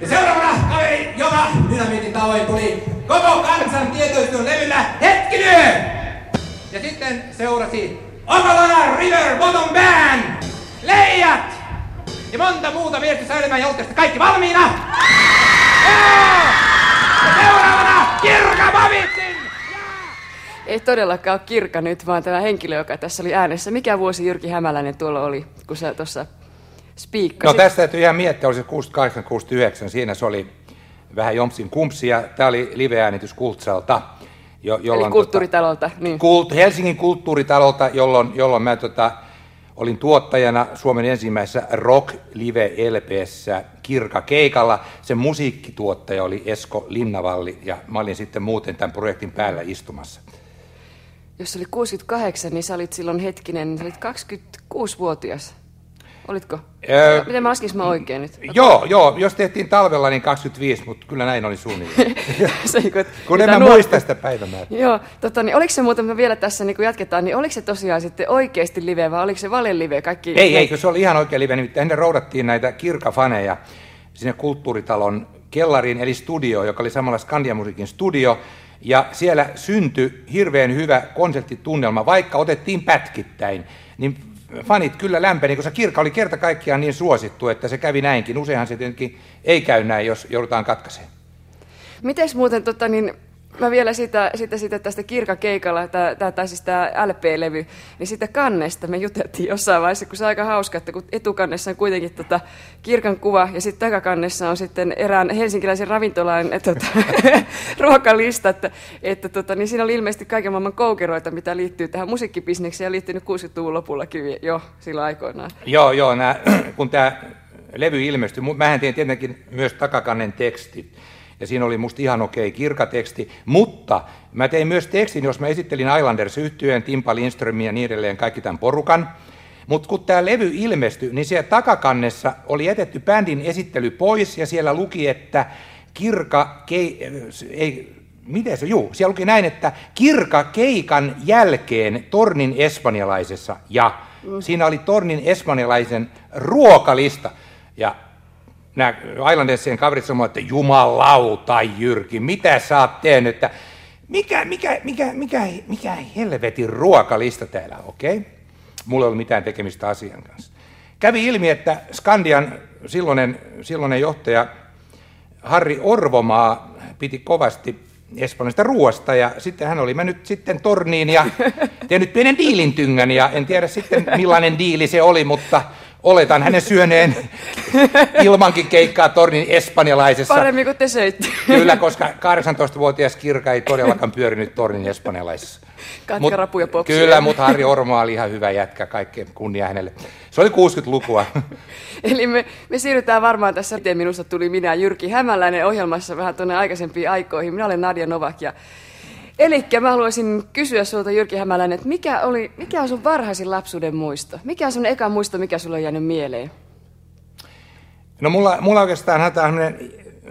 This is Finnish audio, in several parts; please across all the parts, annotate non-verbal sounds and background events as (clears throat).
Ja seuraavana kaveri, joka dynamiitin tavoin tuli koko kansan tietoisuuden levyllä Hetkilyö! Ja sitten seurasi Okalana River Bottom Band, Leijat ja monta muuta viestisäilymään joukkoista. Kaikki valmiina? Ja seuraavana Kirka Babitsin! Ei todellakaan ole Kirka nyt, vaan tämä henkilö, joka tässä oli äänessä. Mikä vuosi Jyrki Hämäläinen tuolla oli, kun sä tuossa spiikkasit? No tästä täytyy ihan miettiä, oli se 68-69, siinä se oli vähän Jompsin kumpsi ja tämä oli live-äänitys Kultsalta. Jo, jolloin, Eli kulttuuritalolta. Tota, niin. kult, Helsingin kulttuuritalolta, jolloin, jolloin mä tota, olin tuottajana Suomen ensimmäisessä Rock Live LPssä Kirka Keikalla. Sen musiikkituottaja oli Esko Linnavalli ja mä olin sitten muuten tämän projektin päällä istumassa. Jos oli 68, niin sä olit silloin hetkinen, sä olit 26-vuotias. Olitko? Öö, Miten mä laskin mä oikein nyt? Joo, joo, jos tehtiin talvella, niin 25, mutta kyllä näin oli suunnilleen. (laughs) se, kun, kun en mä muista sitä päivämäärää. Joo, tota, niin oliko se muuten, me vielä tässä niin kun jatketaan, niin oliko se tosiaan sitten oikeasti live vai oliko se vale live? Kaikki ei, ei, se oli ihan oikea live, nimittäin ennen roudattiin näitä kirkafaneja sinne kulttuuritalon kellariin, eli studio, joka oli samalla Skandiamusiikin studio, ja siellä syntyi hirveän hyvä konserttitunnelma, vaikka otettiin pätkittäin. Niin fanit kyllä lämpeni, koska kirkka oli kerta kaikkiaan niin suosittu, että se kävi näinkin. Useinhan se tietenkin ei käy näin, jos joudutaan katkaisemaan. Miten muuten, tota, niin, mä vielä sitä, sitä, sitä tästä kirkakeikalla, tää, tai siis tämä LP-levy, niin sitä kannesta me juteltiin jossain vaiheessa, kun se on aika hauska, että kun etukannessa on kuitenkin tota kirkan kuva, ja sitten takakannessa on sitten erään helsinkiläisen ravintolaan tota, (laughs) ruokalista, että, että tota, niin siinä oli ilmeisesti kaiken maailman koukeroita, mitä liittyy tähän musiikkibisnekseen, ja liittynyt 60-luvun lopullakin jo silloin aikoinaan. Joo, joo, nää, (clears throat) kun tämä levy ilmestyi, mähän tein tietenkin myös takakannen tekstit, ja siinä oli musta ihan okei kirka teksti, mutta mä tein myös tekstin, jos mä esittelin Islanders yhtyeen, Timpa Lindströmin ja niin edelleen, kaikki tämän porukan, mutta kun tämä levy ilmestyi, niin siellä takakannessa oli jätetty bändin esittely pois ja siellä luki, että Kirka, kei, ei, miten se, juu, siellä luki näin, että Kirka keikan jälkeen Tornin espanjalaisessa ja mm. siinä oli Tornin espanjalaisen ruokalista. Ja nämä Islandersien kaverit sanoivat, että jumalauta Jyrki, mitä sä oot tehnyt, että mikä, mikä, mikä, mikä, mikä helvetin ruokalista täällä, okei? Okay? Mulla ei ollut mitään tekemistä asian kanssa. Kävi ilmi, että Skandian silloinen, silloinen johtaja Harri Orvomaa piti kovasti espanjasta ruoasta ja sitten hän oli mennyt sitten torniin ja (laughs) tehnyt pienen diilintyngän ja en tiedä sitten millainen diili se oli, mutta Oletan hänen syöneen (laughs) ilmankin keikkaa tornin espanjalaisessa. Paremmin kuin te söitte. Kyllä, koska 18-vuotias Kirka ei todellakaan pyörinyt tornin espanjalaisessa. Katkarapuja Mut, Kyllä, mutta Harri Orma oli ihan hyvä jätkä, kaikkea kunnia hänelle. Se oli 60-lukua. (laughs) Eli me, me siirrytään varmaan tässä, miten minusta tuli minä Jyrki Hämäläinen ohjelmassa vähän tuonne aikaisempiin aikoihin. Minä olen Nadia Novak ja Eli mä haluaisin kysyä sinulta Jyrki Hämäläinen, että mikä, oli, mikä on sun varhaisin lapsuuden muisto? Mikä on sun eka muisto, mikä sulle on jäänyt mieleen? No mulla, mulla oikeastaan on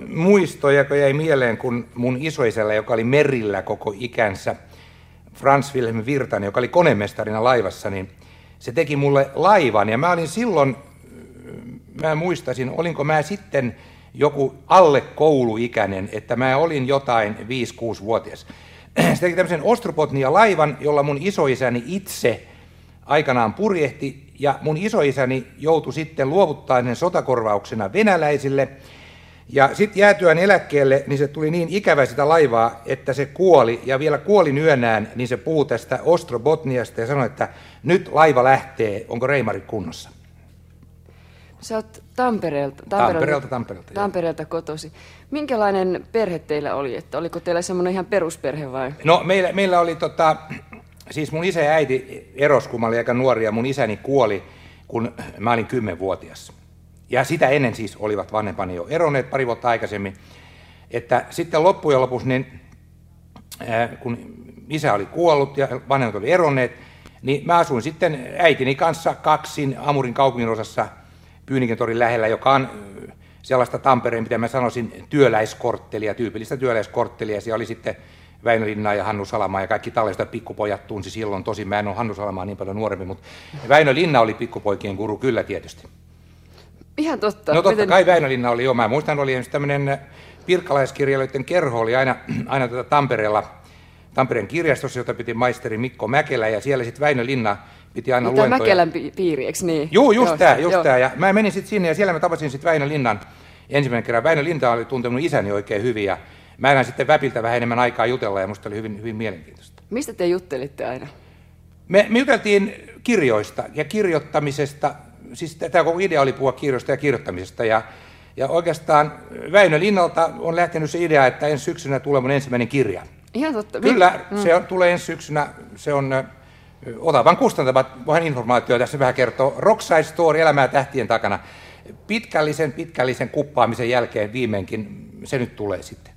muisto, joka jäi mieleen, kun mun isoisällä, joka oli merillä koko ikänsä, Frans Wilhelm Virtanen, joka oli konemestarina laivassa, niin se teki mulle laivan. Ja mä olin silloin, mä muistasin, olinko mä sitten joku alle kouluikäinen, että mä olin jotain 5-6-vuotias. (clears throat) se teki tämmöisen Ostrobotnia-laivan, jolla mun isoisäni itse aikanaan purjehti, ja mun isoisäni joutui sitten luovuttaa sen sotakorvauksena venäläisille, ja sitten jäätyään eläkkeelle, niin se tuli niin ikävä sitä laivaa, että se kuoli, ja vielä kuolin yönään, niin se puhuu tästä Ostrobotniasta ja sanoi, että nyt laiva lähtee, onko Reimari kunnossa? Sä oot Tampereelta, Tampereelta, Tampereelta, Tampereelta, Tampereelta kotosi. Minkälainen perhe teillä oli? Että oliko teillä semmoinen ihan perusperhe vai? No meillä, meillä oli tota, siis mun isä ja äiti eros, kun mä olin aika nuori ja mun isäni kuoli, kun mä olin kymmenvuotias. Ja sitä ennen siis olivat vanhempani jo eronneet pari vuotta aikaisemmin. Että sitten loppujen lopuksi, niin, kun isä oli kuollut ja vanhemmat oli eronneet, niin mä asuin sitten äitini kanssa kaksin Amurin kaupungin osassa Pyynikentorin lähellä, joka on sellaista Tampereen, mitä mä sanoisin, työläiskorttelia, tyypillistä työläiskorttelia. Siellä oli sitten Väinö Linna ja Hannu Salama ja kaikki tallesta pikkupojat tunsi silloin. Tosin mä en ole Hannu Salamaa niin paljon nuorempi, mutta Väinö Linna oli pikkupoikien guru kyllä tietysti. Ihan totta. No totta Miten- kai Väinölinna oli jo. Mä muistan, oli tämmöinen pirkalaiskirjailijoiden kerho oli aina, aina tuota Tampereella, Tampereen kirjastossa, jota piti maisteri Mikko Mäkelä, ja siellä sitten Väinölinna piti aina Niin Tämä luentoja. Mäkelän pi- piiri, eikö niin? Juu, just Joo, tämä, just joo. tämä. Ja mä menin sitten sinne ja siellä mä tapasin sitten Väinö Linnan ensimmäinen kerran. Väinö Linta oli tuntenut isäni oikein hyvin ja mä näin sitten Väpiltä vähän enemmän aikaa jutella ja musta oli hyvin, hyvin mielenkiintoista. Mistä te juttelitte aina? Me, me juteltiin kirjoista ja kirjoittamisesta, siis tämä koko idea oli puhua kirjoista ja kirjoittamisesta ja, ja oikeastaan Väinö Linnalta on lähtenyt se idea, että ensi syksynä tulee mun ensimmäinen kirja. Ihan totta. Kyllä, se on, tulee ensi syksynä, se on Otavan kustantamat, vähän informaatiota tässä vähän kertoo. Rockside Story, elämää tähtien takana. Pitkällisen, pitkällisen kuppaamisen jälkeen viimeinkin se nyt tulee sitten.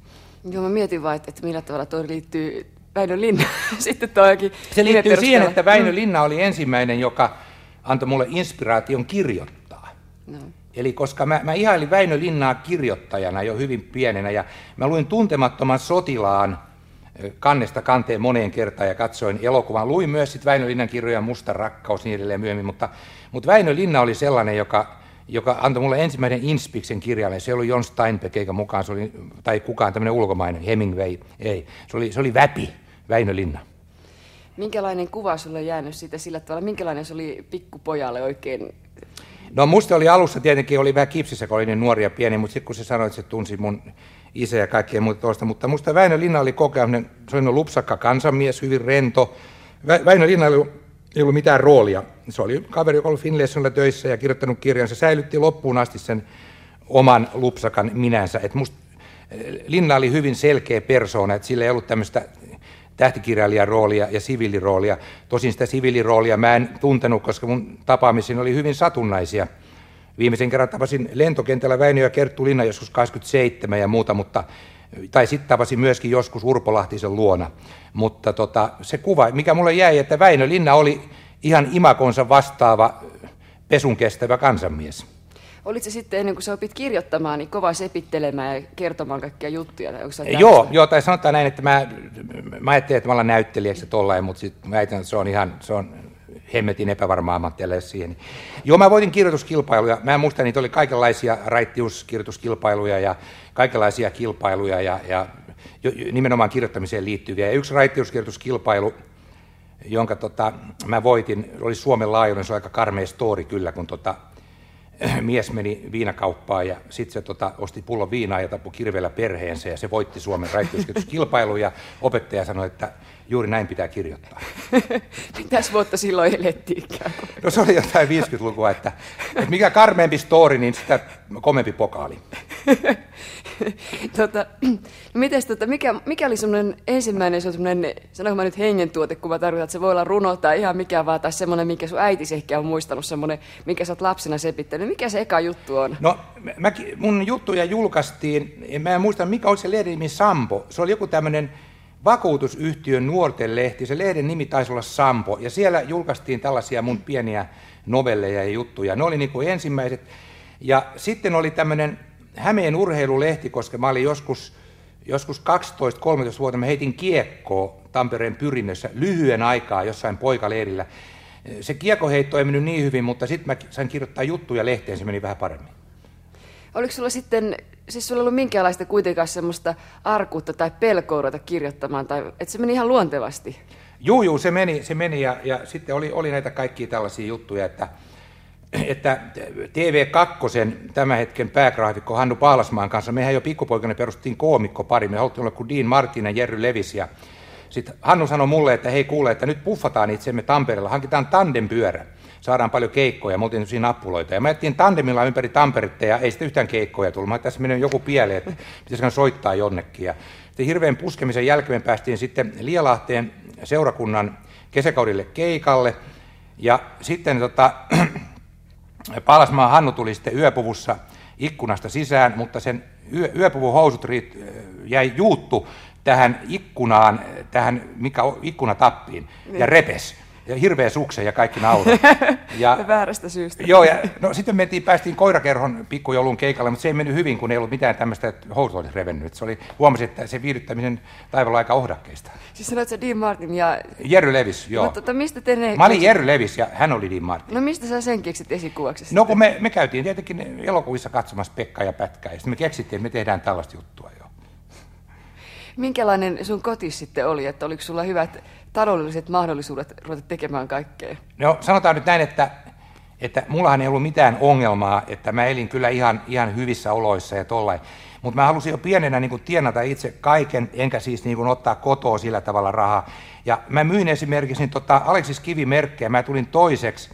Joo, mä mietin vaan, että, että millä tavalla toi liittyy Väinö Linna. (laughs) Sitten toikin Se liittyy siihen, että Väinö Linna oli ensimmäinen, joka antoi mulle inspiraation kirjoittaa. No. Eli koska mä, mä ihailin Väinö Linnaa kirjoittajana jo hyvin pienenä ja mä luin tuntemattoman sotilaan kannesta kanteen moneen kertaan ja katsoin elokuvan. Luin myös sitten Väinö Linnan kirjoja Musta rakkaus niin edelleen myöhemmin, mutta, mutta Väinö Linna oli sellainen, joka, joka antoi mulle ensimmäisen Inspiksen kirjalle. Se oli John Steinbeck eikä mukaan, se oli, tai kukaan tämmöinen ulkomainen, Hemingway, ei. Se oli, se oli Väpi, Väinö Linna. Minkälainen kuva sulle on jäänyt siitä sillä tavalla? Minkälainen se oli pikkupojalle oikein? No musta oli alussa tietenkin, oli vähän kipsissä, kun oli niin nuori ja pieni, mutta sitten kun se sanoi, että se tunsi mun isä ja kaikkea muuta tuosta, mutta musta Väinö Linna oli semmoinen- se oli lupsakka kansanmies, hyvin rento. Vä- Väinö Linna ollut, ei ollut mitään roolia. Se oli kaveri, joka oli Finlaysonilla töissä ja kirjoittanut kirjan. Se säilytti loppuun asti sen oman lupsakan minänsä. Et musta Linna oli hyvin selkeä persoona, että sillä ei ollut tämmöistä tähtikirjailijan roolia ja siviiliroolia. Tosin sitä siviiliroolia mä en tuntenut, koska mun tapaamisiin oli hyvin satunnaisia. Viimeisen kerran tapasin lentokentällä Väinö ja Kerttu Linna joskus 27 ja muuta, mutta tai sitten tapasin myöskin joskus Urpo Lahtisen luona. Mutta tota, se kuva, mikä mulle jäi, että Väinö Linna oli ihan imakonsa vastaava pesun kestävä kansanmies. Olit se sitten ennen kuin sä opit kirjoittamaan, niin kova sepittelemään ja kertomaan kaikkia juttuja? tai Onko Joo, joo, tai sanotaan näin, että mä, mä ajattelin, että mä olen näyttelijäksi tollain, mutta sitten mä väitän, että se on ihan, se on hemmetin epävarmaa ammattia siihen. Joo, mä voitin kirjoituskilpailuja. Mä muistan, niitä oli kaikenlaisia raittiuskirjoituskilpailuja ja kaikenlaisia kilpailuja ja, ja nimenomaan kirjoittamiseen liittyviä. Ja yksi raittiuskirjoituskilpailu, jonka tota, mä voitin, oli Suomen laajuinen, se on aika karmea story kyllä, kun tota, (clears throat) mies meni viinakauppaan ja sitten se tota, osti pullon viinaa ja tappoi kirveellä perheensä ja se voitti Suomen raittiuskirjoituskilpailun ja opettaja sanoi, että juuri näin pitää kirjoittaa. (laughs) Mitäs vuotta silloin elettiinkään? No se oli jotain 50-lukua, että, että mikä karmeempi story, niin sitä komempi pokaali. (laughs) (laughs) tota, no mites, tota, mikä, mikä oli semmoinen ensimmäinen, se on semmoinen, sanonko mä nyt hengentuote, kun mä tarkoitan, että se voi olla runo tai ihan mikä vaan, tai semmoinen, minkä sun äitisi ehkä on muistanut, semmoinen, minkä sä oot lapsena sepittänyt. Mikä se eka juttu on? No, mä, mun juttuja julkaistiin, mä en muista mikä oli se lehden nimi Sampo. Se oli joku tämmöinen vakuutusyhtiön nuorten lehti. Se lehden nimi taisi olla Sampo. Ja siellä julkaistiin tällaisia mun pieniä novelleja ja juttuja. Ne oli niin kuin ensimmäiset. Ja sitten oli tämmöinen Hämeen urheilulehti, koska mä olin joskus, joskus 12-13 vuotta, mä heitin kiekkoa Tampereen pyrinnössä lyhyen aikaa jossain poikaleirillä. Se kiekoheitto ei mennyt niin hyvin, mutta sitten mä sain kirjoittaa juttuja lehteen, se meni vähän paremmin. Oliko sulla sitten, siis sulla ollut minkäänlaista kuitenkaan semmoista arkuutta tai pelkoa ruveta kirjoittamaan, tai että se meni ihan luontevasti? Juu, juu, se meni, se meni ja, ja sitten oli, oli näitä kaikkia tällaisia juttuja, että, että TV2, tämän hetken päägraafikko Hannu Paalasmaan kanssa, mehän jo pikkupoikana perustettiin koomikkopari, me haluttiin olla kuin Dean Martin ja Jerry Levis ja sitten Hannu sanoi mulle, että hei kuule, että nyt puffataan itsemme Tampereella, hankitaan tandempyörä, saadaan paljon keikkoja, me oltiin siinä nappuloita. Ja me ajettiin tandemilla ympäri Tamperetta ja ei sitten yhtään keikkoja tullut. Mä tässä menee joku pieleen, että pitäisikö soittaa jonnekin. Ja sitten hirveän puskemisen jälkeen päästiin sitten Lielahteen seurakunnan kesäkaudille keikalle. Ja sitten tota, Paalasmaan Hannu tuli sitten yöpuvussa ikkunasta sisään, mutta sen yö, yöpuvun housut riit, jäi juuttu tähän ikkunaan, tähän mikä on- ikkunatappiin ja repes. Ja hirveä sukse ja kaikki nauru. (laughs) Ja, Väärästä syystä. Joo, ja no, sitten mentiin, päästiin koirakerhon pikkujoulun keikalle, mutta se ei mennyt hyvin, kun ei ollut mitään tämmöistä, että housut olisi revennyt. Se oli, huomasin, että se viihdyttäminen taivalla aika ohdakkeista. Siis sanoit se Dean Martin ja... Jerry Levis, joo. Mutta tota, mistä te ne... Mä olin Jerry Levis ja hän oli Dean Martin. No mistä sä sen keksit esikuvaksi? No kun me, me käytiin tietenkin elokuvissa katsomassa Pekka ja Pätkää, ja sitten me keksittiin, että me tehdään tällaista juttua jo. Minkälainen sun koti sitten oli, että oliko sulla hyvät taloudelliset mahdollisuudet ruveta tekemään kaikkea? No sanotaan nyt näin, että, että mullahan ei ollut mitään ongelmaa, että mä elin kyllä ihan, ihan hyvissä oloissa ja tollain. Mutta mä halusin jo pienenä niin kuin tienata itse kaiken, enkä siis niin kuin ottaa kotoa sillä tavalla rahaa. Ja mä myin esimerkiksi niin tota Aleksis Kivi-merkkejä, mä tulin toiseksi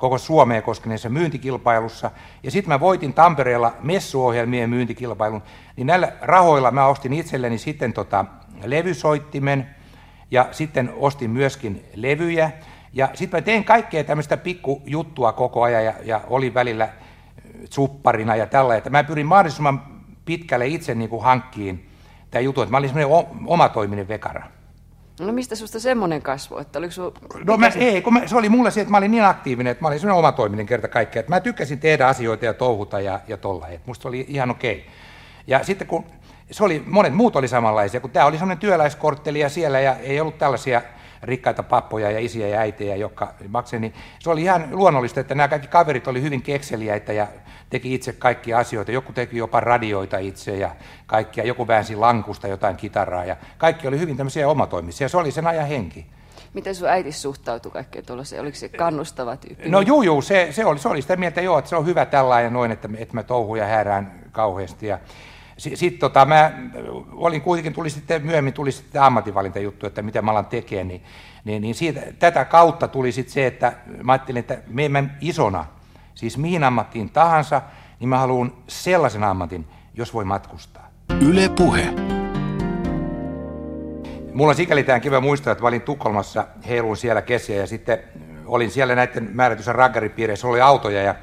koko Suomeen koskeneessa myyntikilpailussa. Ja sitten mä voitin Tampereella messuohjelmien myyntikilpailun. Niin näillä rahoilla mä ostin itselleni sitten tota levysoittimen ja sitten ostin myöskin levyjä. Ja sitten mä tein kaikkea tämmöistä pikkujuttua koko ajan ja, ja olin välillä supparina ja tällä, että mä pyrin mahdollisimman pitkälle itse niin hankkiin tämä juttu, että mä olin semmoinen omatoiminen vekara. No mistä susta semmoinen kasvu, että oliko sun... No mä, ei, kun mä, se oli mulle se, että mä olin niin aktiivinen, että mä olin semmoinen omatoiminen kerta kaikkea, että mä tykkäsin tehdä asioita ja touhuta ja, ja tolla, että musta oli ihan okei. Okay. Ja sitten kun se oli, monet muut oli samanlaisia, kun tämä oli semmoinen työläiskortteli ja siellä ja ei ollut tällaisia rikkaita pappoja ja isiä ja äitejä, jotka maksoi, niin se oli ihan luonnollista, että nämä kaikki kaverit oli hyvin kekseliäitä ja teki itse kaikkia asioita. Joku teki jopa radioita itse ja kaikkia, joku väänsi lankusta jotain kitaraa ja kaikki oli hyvin tämmöisiä omatoimisia. Se oli sen ajan henki. Miten sun äiti suhtautui kaikkeen tuollaiseen? Oliko se kannustava tyyppi? No juu, juu se, se, oli, se oli sitä mieltä, joo, että se on hyvä tällainen noin, että, että mä touhun ja häärään kauheasti. Ja sitten sit, tota, mä olin kuitenkin, tuli sitten myöhemmin tuli sitten ammatinvalintajuttu, että mitä mä alan tekemään, niin, niin, niin siitä, tätä kautta tuli sitten se, että mä ajattelin, että me emme isona, siis mihin ammattiin tahansa, niin mä haluan sellaisen ammatin, jos voi matkustaa. Yle Puhe. Mulla on sikäli tämä kiva muistaa, että mä olin Tukholmassa, heiluin siellä kesiä ja sitten olin siellä näiden määrätysän raggaripiireissä, oli autoja ja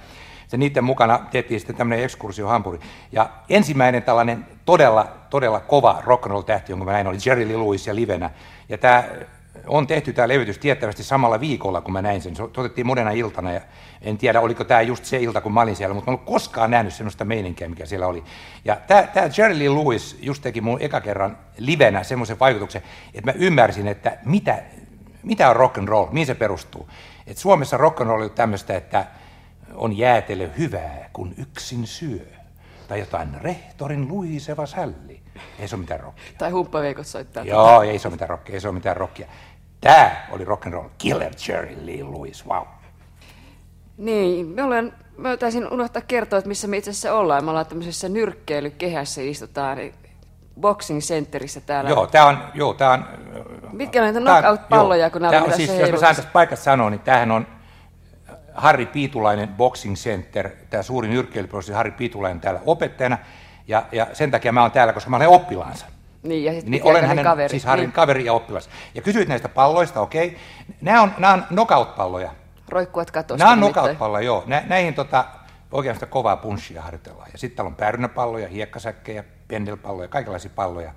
se niiden mukana tehtiin sitten tämmöinen ekskursio Hampuri. Ja ensimmäinen tällainen todella, todella kova rock'n'roll tähti, jonka mä näin, oli Jerry Lee Lewis ja livenä. Ja tämä on tehty tämä levytys tiettävästi samalla viikolla, kun mä näin sen. Se otettiin monena iltana ja en tiedä, oliko tämä just se ilta, kun mä olin siellä, mutta mä en ollut koskaan nähnyt sellaista meininkiä, mikä siellä oli. Ja tämä, tämä Jerry Lee Lewis just teki mun eka kerran livenä semmoisen vaikutuksen, että mä ymmärsin, että mitä, mitä on rock and roll, mihin se perustuu. Et Suomessa rock and roll on tämmöistä, että on jäätelö hyvää, kun yksin syö. Tai jotain rehtorin luiseva sälli. Ei se ole mitään rockia. Tai humppaveikot soittaa. Joo, ei se ole mitään rockia, ei se ole mitään rockia. Tämä oli rock and roll. Killer Jerry Lee Lewis, wow. Niin, me olen, mä taisin unohtaa kertoa, että missä me itse asiassa ollaan. Me ollaan tämmöisessä nyrkkeilykehässä istutaan boxing centerissä täällä. Joo, tämä on, joo, tää on... Mitkä näitä knockout-palloja, kun nämä on siis, Jos mä saan tästä paikasta sanoa, niin tämähän on Harri Piitulainen Boxing Center, tämä suuri nyrkkeilyprosessi Harri Piitulainen täällä opettajana, ja, ja sen takia mä oon täällä, koska mä olen oppilaansa. Niin, ja sitten niin olen hänen, kaveri. siis Harrin niin. kaveri ja oppilas. Ja kysyit näistä palloista, okei. Okay. Nämä on, nämä on knockout-palloja. Roikkuat katosta. Nämä on knockout-palloja, joo. Nä, näihin tota, oikeastaan kovaa punchia harjoitellaan. Ja sitten täällä on pärynäpalloja, hiekkasäkkejä, pendelpalloja, kaikenlaisia palloja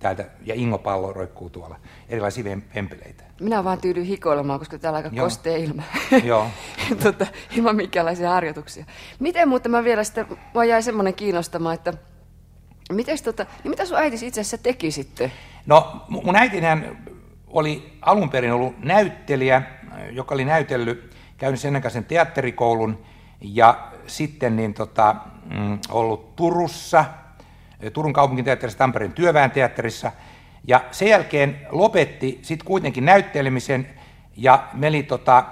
täältä, ja Ingo-pallo roikkuu tuolla, erilaisia vempeleitä. Minä vaan tyydyin hikoilemaan, koska täällä on aika Joo. kostea ilma. Joo. (laughs) tota, ilman minkäänlaisia harjoituksia. Miten muuten mä vielä sitten, mua jäi semmoinen kiinnostamaan, että mites, tota, niin mitä sun äiti itse asiassa teki sitten? No mun äitinhän oli alun perin ollut näyttelijä, joka oli näytellyt, käynyt sen aikaisen teatterikoulun ja sitten niin tota, mm, ollut Turussa – Turun kaupunginteatterissa, Tampereen työväen teatterissa. Ja sen jälkeen lopetti sitten kuitenkin näyttelemisen ja meni tota,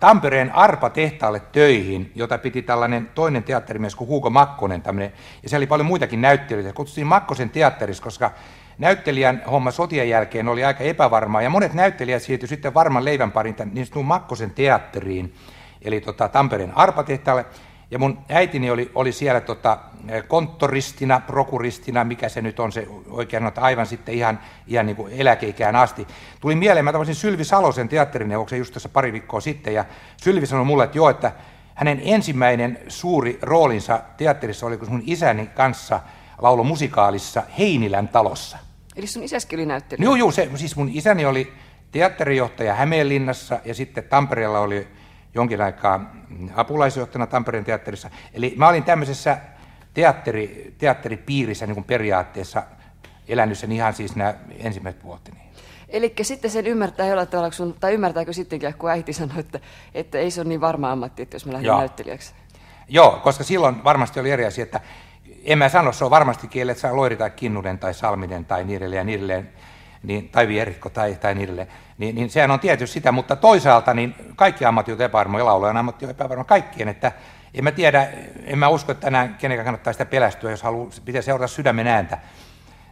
Tampereen Arpa-tehtaalle töihin, jota piti tällainen toinen teatterimies kuin Hugo Makkonen. Tämmöinen, ja siellä oli paljon muitakin näyttelijöitä. Kutsuttiin Makkosen teatterissa, koska näyttelijän homma sotien jälkeen oli aika epävarmaa. Ja monet näyttelijät siirtyi sitten varman leivän parin niin Makkosen teatteriin, eli tota, Tampereen Arpa-tehtaalle. Ja mun äitini oli, oli siellä tota, konttoristina, prokuristina, mikä se nyt on se oikein, että aivan sitten ihan, ihan niin kuin eläkeikään asti. Tuli mieleen, mä tavasin Sylvi Salosen teatterineuvoksen just tässä pari viikkoa sitten, ja Sylvi sanoi mulle, että joo, että hänen ensimmäinen suuri roolinsa teatterissa oli, kun mun isäni kanssa laulo musikaalissa Heinilän talossa. Eli sun isäskin oli näyttelijä? Joo, joo, se, siis mun isäni oli teatterijohtaja Hämeenlinnassa ja sitten Tampereella oli jonkin aikaa apulaisjohtajana Tampereen teatterissa. Eli mä olin tämmöisessä teatteri, teatteripiirissä niin kuin periaatteessa elänyt sen ihan siis nämä ensimmäiset vuoteni. Eli sitten sen ymmärtää jollain tavalla, sun, tai ymmärtääkö sittenkin, kun äiti sanoi, että, että ei se ole niin varma ammatti, että jos mä lähden Joo. näyttelijäksi. Joo, koska silloin varmasti oli eri asia, että en mä sano, se on varmasti kieli, että saa Loiri tai Kinnunen tai Salminen tai niin edelleen ja niin edelleen, niin, tai Vierikko tai, tai edelleen, niin, niin sehän on tietysti sitä, mutta toisaalta niin kaikki ammatit ovat epävarmoja, laulajan ammatti on epävarma kaikkien, että en mä tiedä, en mä usko, että tänään kenenkään kannattaa sitä pelästyä, jos haluaa, pitää seurata sydämen ääntä,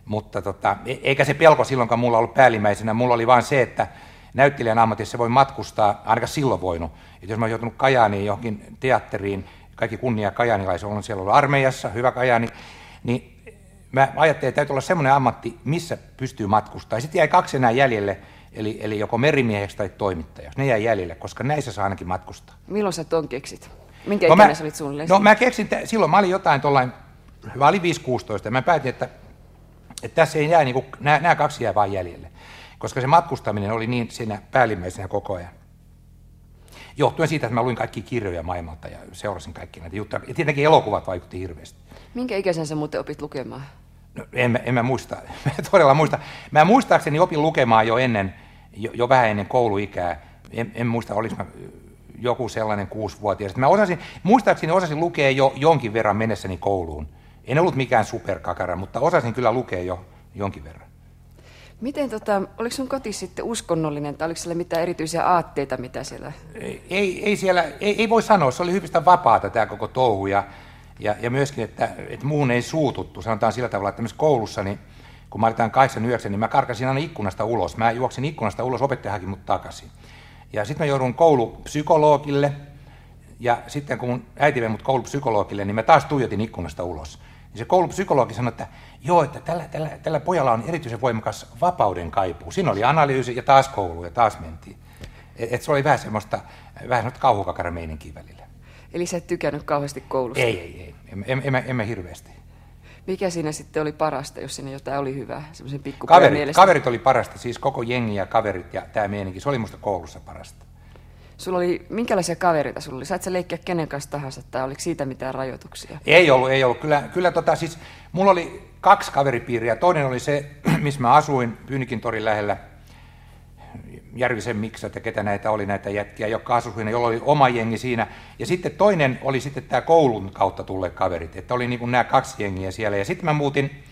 mutta tota, e- eikä se pelko silloinkaan mulla ollut päällimmäisenä, mulla oli vain se, että näyttelijän ammatissa voi matkustaa, ainakaan silloin voinut, että jos mä oon joutunut Kajaaniin johonkin teatteriin, kaikki kunnia kajaanilaisia, on siellä ollut armeijassa, hyvä Kajaani, niin mä ajattelin, että täytyy olla semmoinen ammatti, missä pystyy matkustamaan. Sitten jäi kaksi enää jäljelle, eli, eli joko merimieheksi tai toimittajaksi. Ne jäi jäljelle, koska näissä saa ainakin matkustaa. Milloin sä ton keksit? Minkä no ikäinen sä olit suunnilleen? No mä keksin, silloin mä olin jotain tuollain, mä olin 5-16, ja mä päätin, että, että tässä ei jää, niin kuin, nämä, nämä kaksi jää vain jäljelle. Koska se matkustaminen oli niin siinä päällimmäisenä koko ajan. Johtuen siitä, että mä luin kaikki kirjoja maailmalta ja seurasin kaikki näitä juttuja. Ja tietenkin elokuvat vaikutti hirveästi. Minkä ikäisen sä muuten opit lukemaan? No, en, en mä muista, (laughs) mä todella muista. Mä muistaakseni opin lukemaan jo ennen, jo, jo vähän ennen kouluikää. En, en muista, oliko mä joku sellainen kuusivuotias. Mä osasin, muistaakseni osasin lukea jo jonkin verran mennessäni kouluun. En ollut mikään superkakara, mutta osasin kyllä lukea jo jonkin verran. Miten tota, oliko sun koti sitten uskonnollinen tai oliko siellä mitään erityisiä aatteita, mitä siellä? Ei, ei siellä, ei, ei voi sanoa, se oli hyvin vapaata tämä koko touhu ja, ja, ja myöskin, että, että muun ei suututtu. Sanotaan sillä tavalla, että myös koulussa, niin kun mä olin 8 9, niin mä karkasin aina ikkunasta ulos. Mä juoksin ikkunasta ulos, opettaja haki mut takaisin. Ja sitten mä joudun koulupsykologille, ja sitten kun äiti vei mut koulupsykologille, niin mä taas tuijotin ikkunasta ulos. Ja se koulupsykologi sanoi, että joo, että tällä, tällä, tällä pojalla on erityisen voimakas vapauden kaipuu. Siinä oli analyysi ja taas koulu ja taas mentiin. Et, et se oli vähän semmoista, vähän semmoista kauhukakarameininkiä välillä. Eli sä et tykännyt kauheasti koulusta? Ei, ei, ei. En, en, en, en, en hirveästi. Mikä siinä sitten oli parasta, jos siinä jotain oli hyvää, semmoisen pikku kaverit, kaverit oli parasta, siis koko jengi ja kaverit ja tämä meininki, se oli musta koulussa parasta. Sulla oli, minkälaisia kavereita sulla oli? Sait sä leikkiä kenen kanssa tahansa tai oliko siitä mitään rajoituksia? Ei ollut, ei ollut. Kyllä, kyllä tota, siis mulla oli kaksi kaveripiiriä. Toinen oli se, (clears throat) missä mä asuin Pyynikin torin lähellä, Järvisen miksat ja ketä näitä oli näitä jätkiä, jotka asuivat jolla oli oma jengi siinä. Ja sitten toinen oli sitten tämä koulun kautta tulleet kaverit, että oli niin kuin nämä kaksi jengiä siellä. Ja sitten mä muutin,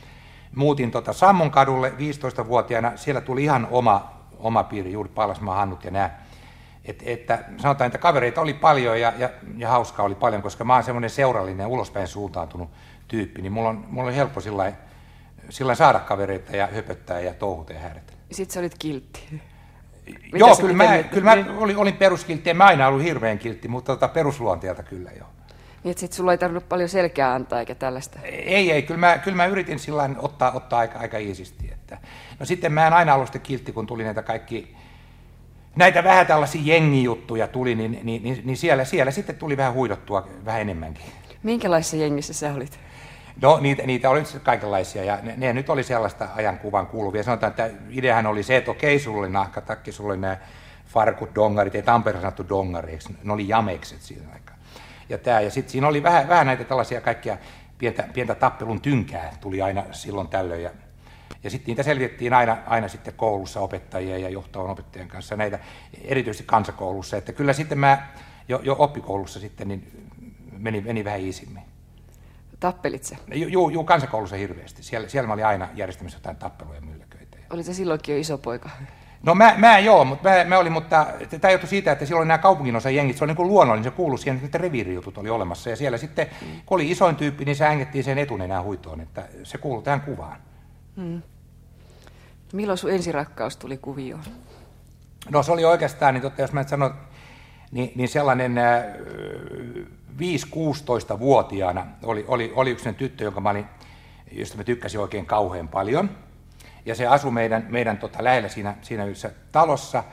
muutin tota Sammon kadulle 15-vuotiaana, siellä tuli ihan oma, oma piiri, juuri Pallasmaa Hannut ja nämä. Et, että sanotaan, että kavereita oli paljon ja, ja, ja hauskaa oli paljon, koska mä oon semmoinen seurallinen, ulospäin suuntaantunut tyyppi, niin mulla on, mulla on helppo sillä saada kavereita ja höpöttää ja touhuta ja häädetä. Sitten sä olit kiltti. Mitä joo, kyllä mä, kyllä mä olin, olin peruskiltti, en mä aina ollut hirveän kiltti, mutta tota perusluonteelta kyllä joo. Niin, että sulla ei tarvinnut paljon selkeää antaa eikä tällaista? Ei, ei, kyllä mä, kyllä mä yritin sillä ottaa, ottaa aika, aika iisisti. Että. No sitten mä en aina ollut kiltti, kun tuli näitä kaikki, näitä vähän tällaisia jengijuttuja tuli, niin, niin, niin, niin siellä, siellä sitten tuli vähän huidottua vähän enemmänkin. Minkälaisessa jengissä sä olit? No niitä, niitä oli kaikenlaisia ja ne, ne nyt oli sellaista ajankuvan kuuluvia. Sanotaan, että ideahan oli se, että okei, sulla oli nahkatakki, sulla oli nämä farkut, dongarit, ei Tampere sanottu dongareiksi, ne oli jamekset siinä aikaa. Ja, tää, ja sitten siinä oli vähän, vähän näitä tällaisia kaikkia pientä, pientä tappelun tynkää tuli aina silloin tällöin. Ja, ja sitten niitä selvitettiin aina, aina sitten koulussa opettajien ja johtavan opettajan kanssa, näitä erityisesti kansakoulussa. Että kyllä sitten mä jo, jo oppikoulussa sitten niin meni, meni vähän iisimmin. Tappelit sä? Joo, joo kansakoulussa hirveästi. Siellä, siellä mä olin aina järjestämässä jotain tappeluja ja mylläköitä. Olit se silloinkin jo iso poika? No mä, mä joo, mutta mä, mä olin, mutta tämä johtui siitä, että silloin nämä kaupunginosa jengit, se oli niin kuin luonnollinen, se kuului siihen, että reviirijutut oli olemassa. Ja siellä sitten, mm. kun oli isoin tyyppi, niin se hängettiin sen etunenään huitoon, että se kuului tähän kuvaan. Hmm. Milloin sun ensirakkaus tuli kuvioon? No se oli oikeastaan, niin totta, jos mä nyt sanon, niin, niin sellainen äh, 5-16-vuotiaana oli, oli, oli yksi tyttö, jonka mä olin, josta mä tykkäsin oikein kauhean paljon. Ja se asui meidän, meidän tota, lähellä siinä, siinä yhdessä talossa.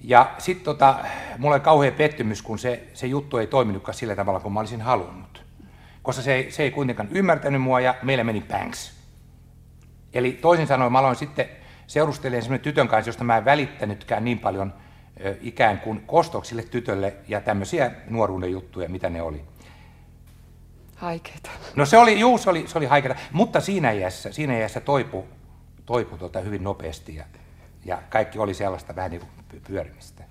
Ja sitten tota, mulla oli kauhean pettymys, kun se, se juttu ei toiminutkaan sillä tavalla, kuin mä olisin halunnut. Koska se, ei, se ei kuitenkaan ymmärtänyt mua ja meillä meni banks. Eli toisin sanoen mä aloin sitten seurustelin semmoinen tytön kanssa, josta mä en välittänytkään niin paljon ikään kuin kostoksille tytölle ja tämmöisiä nuoruuden juttuja, mitä ne oli. Haikeita. No se oli, juu, se oli, se oli haikeita, mutta siinä iässä, siinä iässä toipu, toipu tuota hyvin nopeasti ja, ja kaikki oli sellaista vähän niin kuin pyörimistä.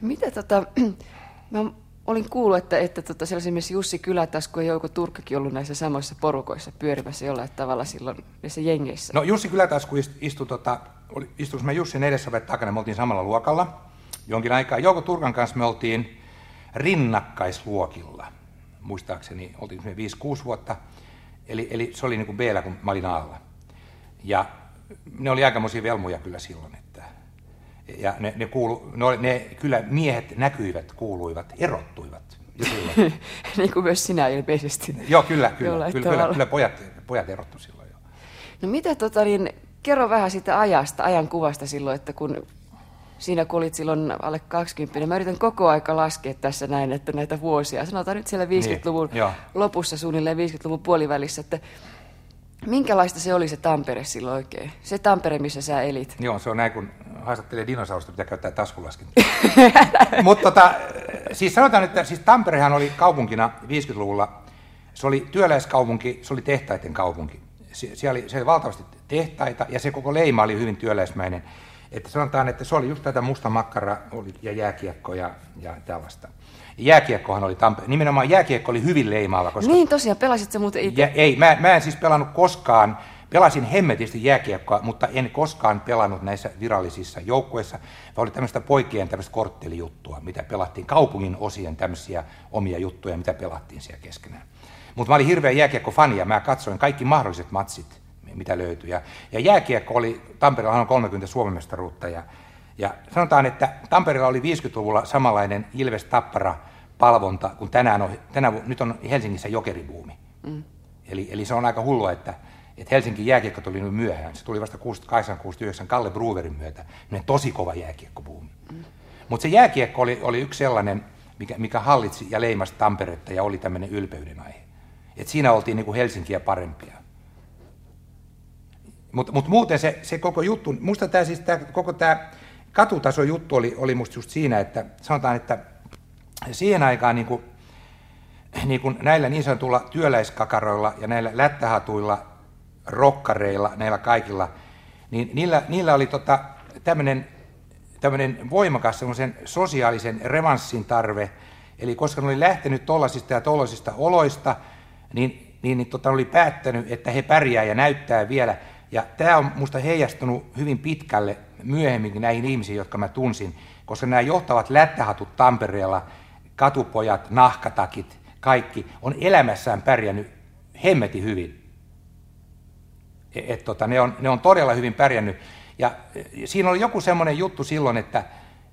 Mitä tota, (clears throat) mä olin kuullut, että, että tota, siellä esimerkiksi Jussi Kylätasku ja Jouko Turkkakin ollut näissä samoissa porukoissa pyörimässä jollain tavalla silloin näissä jengeissä. No Jussi Kylätasku istui, istu, tota, oli, istuin mä Jussin edessä vai takana, me oltiin samalla luokalla jonkin aikaa. Jouko Turkan kanssa me oltiin rinnakkaisluokilla. Muistaakseni oltiin 5-6 vuotta. Eli, eli se oli niin kuin b kun mä olin alla. Ja ne oli aikamoisia velmoja kyllä silloin. Että, ja ne, ne, kuulu, ne, ne kyllä miehet näkyivät, kuuluivat, erottuivat. (laughs) niin kuin myös sinä ilmeisesti. Joo, kyllä, kyllä, kyllä, kyllä, kyllä pojat, pojat erottu silloin. Jo. No mitä tota, niin, kerro vähän siitä ajasta, ajan kuvasta silloin, että kun siinä kun olit silloin alle 20, niin mä yritän koko aika laskea tässä näin, että näitä vuosia, sanotaan nyt siellä 50-luvun niin, lopussa, suunnilleen 50-luvun puolivälissä, että minkälaista se oli se Tampere silloin oikein? Se Tampere, missä sä elit. Joo, se on näin, kun haastattelee dinosaurusta, pitää käyttää taskulaskinta. (laughs) Mutta tota, siis sanotaan, että siis Tamperehan oli kaupunkina 50-luvulla, se oli työläiskaupunki, se oli tehtaiden kaupunki. Siellä oli, siellä oli valtavasti tehtaita ja se koko leima oli hyvin työläismäinen. Että sanotaan, että se oli just tätä musta makkara oli, ja jääkiekko ja, ja tällaista. Jääkiekkohan oli Tampe- nimenomaan jääkiekko oli hyvin leimaava. Koska... Niin tosiaan, pelasit sä muuten itse? Ja, ei, mä, mä en siis pelannut koskaan, pelasin hemmetisti jääkiekkoa, mutta en koskaan pelannut näissä virallisissa joukkueissa. Vaan oli tämmöistä poikien tämmöistä korttelijuttua, mitä pelattiin, kaupungin osien tämmöisiä omia juttuja, mitä pelattiin siellä keskenään. Mutta mä olin hirveä jääkiekko-fani ja mä katsoin kaikki mahdolliset matsit mitä löytyi. Ja, ja jääkiekko oli, Tampereella on 30 suomenmestaruutta ja, ja sanotaan, että Tampereella oli 50-luvulla samanlainen Ilves Tappara palvonta kuin tänään on, tänä, nyt on Helsingissä jokeribuumi. Mm. Eli, eli se on aika hullua, että, että Helsingin jääkiekko tuli nyt myöhään. Se tuli vasta 68-69 Kalle Bruverin myötä, ne tosi kova jääkiekkobuumi. Mm. Mutta se jääkiekko oli, oli yksi sellainen, mikä, mikä hallitsi ja leimasi Tamperetta ja oli tämmöinen ylpeyden aihe. Et siinä oltiin niin kuin Helsinkiä parempia. Mutta mut muuten se, se koko juttu, musta tämä siis tää, koko tämä katutaso juttu oli, oli musta just siinä, että sanotaan, että siihen aikaan niin kuin, niin kuin näillä niin sanotulla työläiskakaroilla ja näillä lättähatuilla rokkareilla, näillä kaikilla, niin niillä, niillä oli tota, tämmöinen tämmöinen voimakas sosiaalisen revanssin tarve, eli koska ne oli lähtenyt tollasista ja tollasista oloista, niin, niin, niin tota, oli päättänyt, että he pärjää ja näyttää vielä, ja tämä on minusta heijastunut hyvin pitkälle myöhemminkin näihin ihmisiin, jotka mä tunsin, koska nämä johtavat lättähatut Tampereella, katupojat, nahkatakit, kaikki, on elämässään pärjännyt hemmeti hyvin. Et, et, tota, ne, on, ne on todella hyvin pärjännyt. Ja siinä oli joku semmoinen juttu silloin, että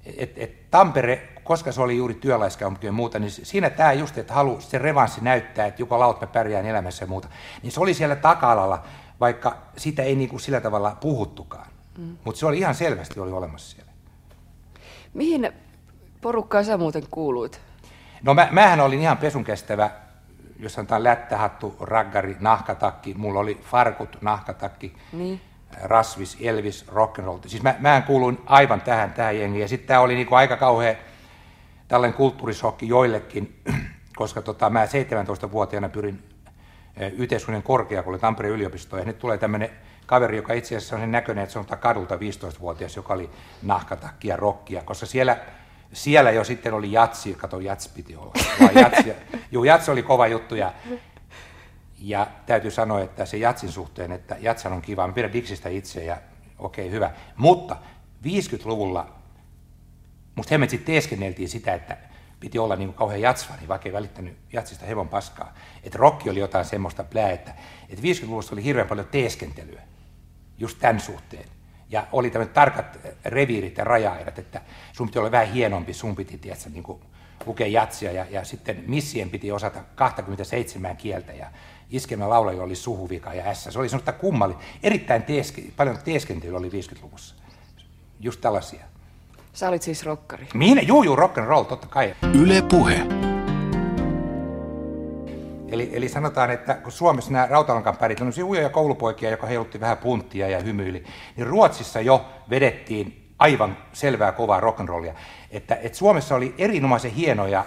et, et Tampere, koska se oli juuri työläiskaupunki ja muuta, niin siinä tämä just, että halu se revanssi näyttää, että joka laut me pärjään elämässä ja muuta, niin se oli siellä taka-alalla vaikka sitä ei niin kuin sillä tavalla puhuttukaan. Mm. Mutta se oli ihan selvästi oli olemassa siellä. Mihin porukkaan sä muuten kuuluit? No mä, mähän olin ihan pesun kestävä, jos sanotaan lättähattu, raggari, nahkatakki. Mulla oli farkut, nahkatakki, niin. rasvis, Elvis, rock'n'roll. Siis mä, mä kuuluin aivan tähän, tähän jengiin. Ja sitten tämä oli niinku aika kauhea tällainen kulttuurisokki joillekin, (clears throat) koska tota, mä 17-vuotiaana pyrin yhteiskunnan korkeakoulu Tampereen yliopistoon, ja nyt tulee tämmöinen kaveri, joka itse asiassa on sen näköinen, että se on kadulta 15-vuotias, joka oli nahkatakki ja rokkia, koska siellä, siellä jo sitten oli jatsi, kato jats piti olla, jatsi, (laughs) juu, jatsi oli kova juttu, ja, ja täytyy sanoa, että se jatsin suhteen, että jatsan on kiva, mä pidän Dixistä itse, ja okei, okay, hyvä, mutta 50-luvulla musta hemmetsi teeskenneltiin sitä, että piti olla niin kuin kauhean jatsfani, vaikka ei välittänyt jatsista hevon paskaa. Että rokki oli jotain semmoista plää, että, että 50-luvussa oli hirveän paljon teeskentelyä just tämän suhteen. Ja oli tämmöiset tarkat reviirit ja raja että sun piti olla vähän hienompi, sun piti tiedätkö, niin kuin lukea jatsia ja, ja sitten missien piti osata 27 kieltä ja iskemä laulajilla oli suhuvika ja ässä. Se oli semmoista kummalli. Erittäin teeske, paljon teeskentelyä oli 50-luvussa. Just tällaisia. Sä olit siis rockari. Minä? Juu, juu, rock and roll, totta kai. Yle Puhe. Eli, eli sanotaan, että kun Suomessa nämä rautalankan pärit on ujoja koulupoikia, joka heilutti vähän punttia ja hymyili, niin Ruotsissa jo vedettiin aivan selvää kovaa rock'n'rollia. Että, että Suomessa oli erinomaisen hienoja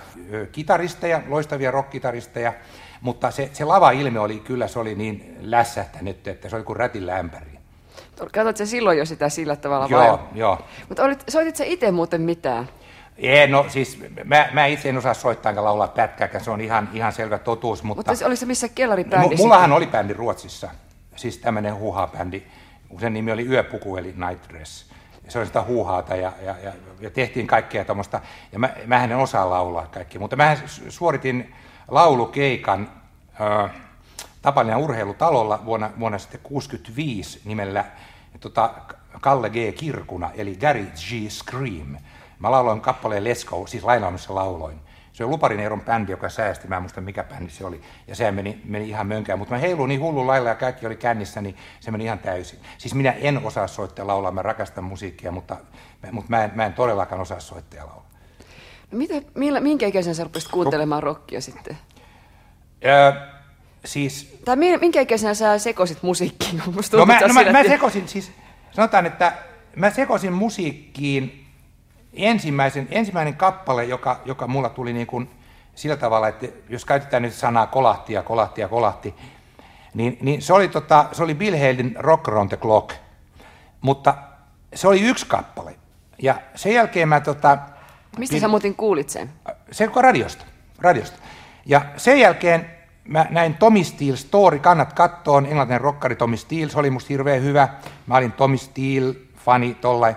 kitaristeja, loistavia rockkitaristeja, mutta se, se lava-ilme oli kyllä, se oli niin lässähtänyt, että se oli kuin rätin lämpäri. Katsotko silloin jo sitä sillä tavalla Joo, vai? joo. Mutta olit, soitit sä itse muuten mitään? Ei, no siis mä, mä itse en osaa soittaa enkä laulaa pätkääkään, se on ihan, ihan selvä totuus. Mutta, Mutta oli se missä kellaribändissä? M- mullahan oli bändi Ruotsissa, siis tämmöinen huuhaa-bändi. Sen nimi oli Yöpuku eli Night Dress. Se oli sitä huuhaata ja, ja, ja, ja tehtiin kaikkea tuommoista. Ja mä, mähän en osaa laulaa kaikki, mutta mä suoritin laulukeikan äh, Tapanian urheilutalolla vuonna, vuonna sitten 65 nimellä tota, Kalle G. Kirkuna, eli Gary G. Scream. Mä lauloin kappaleen Let's Go, siis lainaamassa lauloin. Se on Luparin Eeron bändi, joka säästi, mä en muista mikä bändi se oli. Ja se meni, meni ihan mönkään, mutta mä heiluin niin hullu lailla ja kaikki oli kännissä, niin se meni ihan täysin. Siis minä en osaa soittaa laulaa, mä rakastan musiikkia, mutta, mutta mä, en, mä en todellakaan osaa soittaa ja laulaa. No mitä, millä, minkä ikäisen sä rupesit kuuntelemaan rockia sitten? Öö, siis... Tai minkä ikäisenä sä sekoisit musiikkiin? (laughs) Musta No mä, no mä, mä sekosin, siis sanotaan, että mä sekosin musiikkiin ensimmäisen, ensimmäinen kappale, joka, joka mulla tuli niin kuin sillä tavalla, että jos käytetään nyt sanaa kolahti ja kolahti ja kolahti, niin, niin se, oli tota, se oli Bill Haley'n Rock Around the Clock, mutta se oli yksi kappale. Ja sen jälkeen mä tota, Mistä sä muuten kuulit sen? se on radiosta, radiosta. Ja sen jälkeen mä näin Tommy Steele Story, kannat kattoon, englantilainen rokkari Tommy Steele, se oli musta hirveän hyvä. Mä olin Tommy Steele, fani tollain.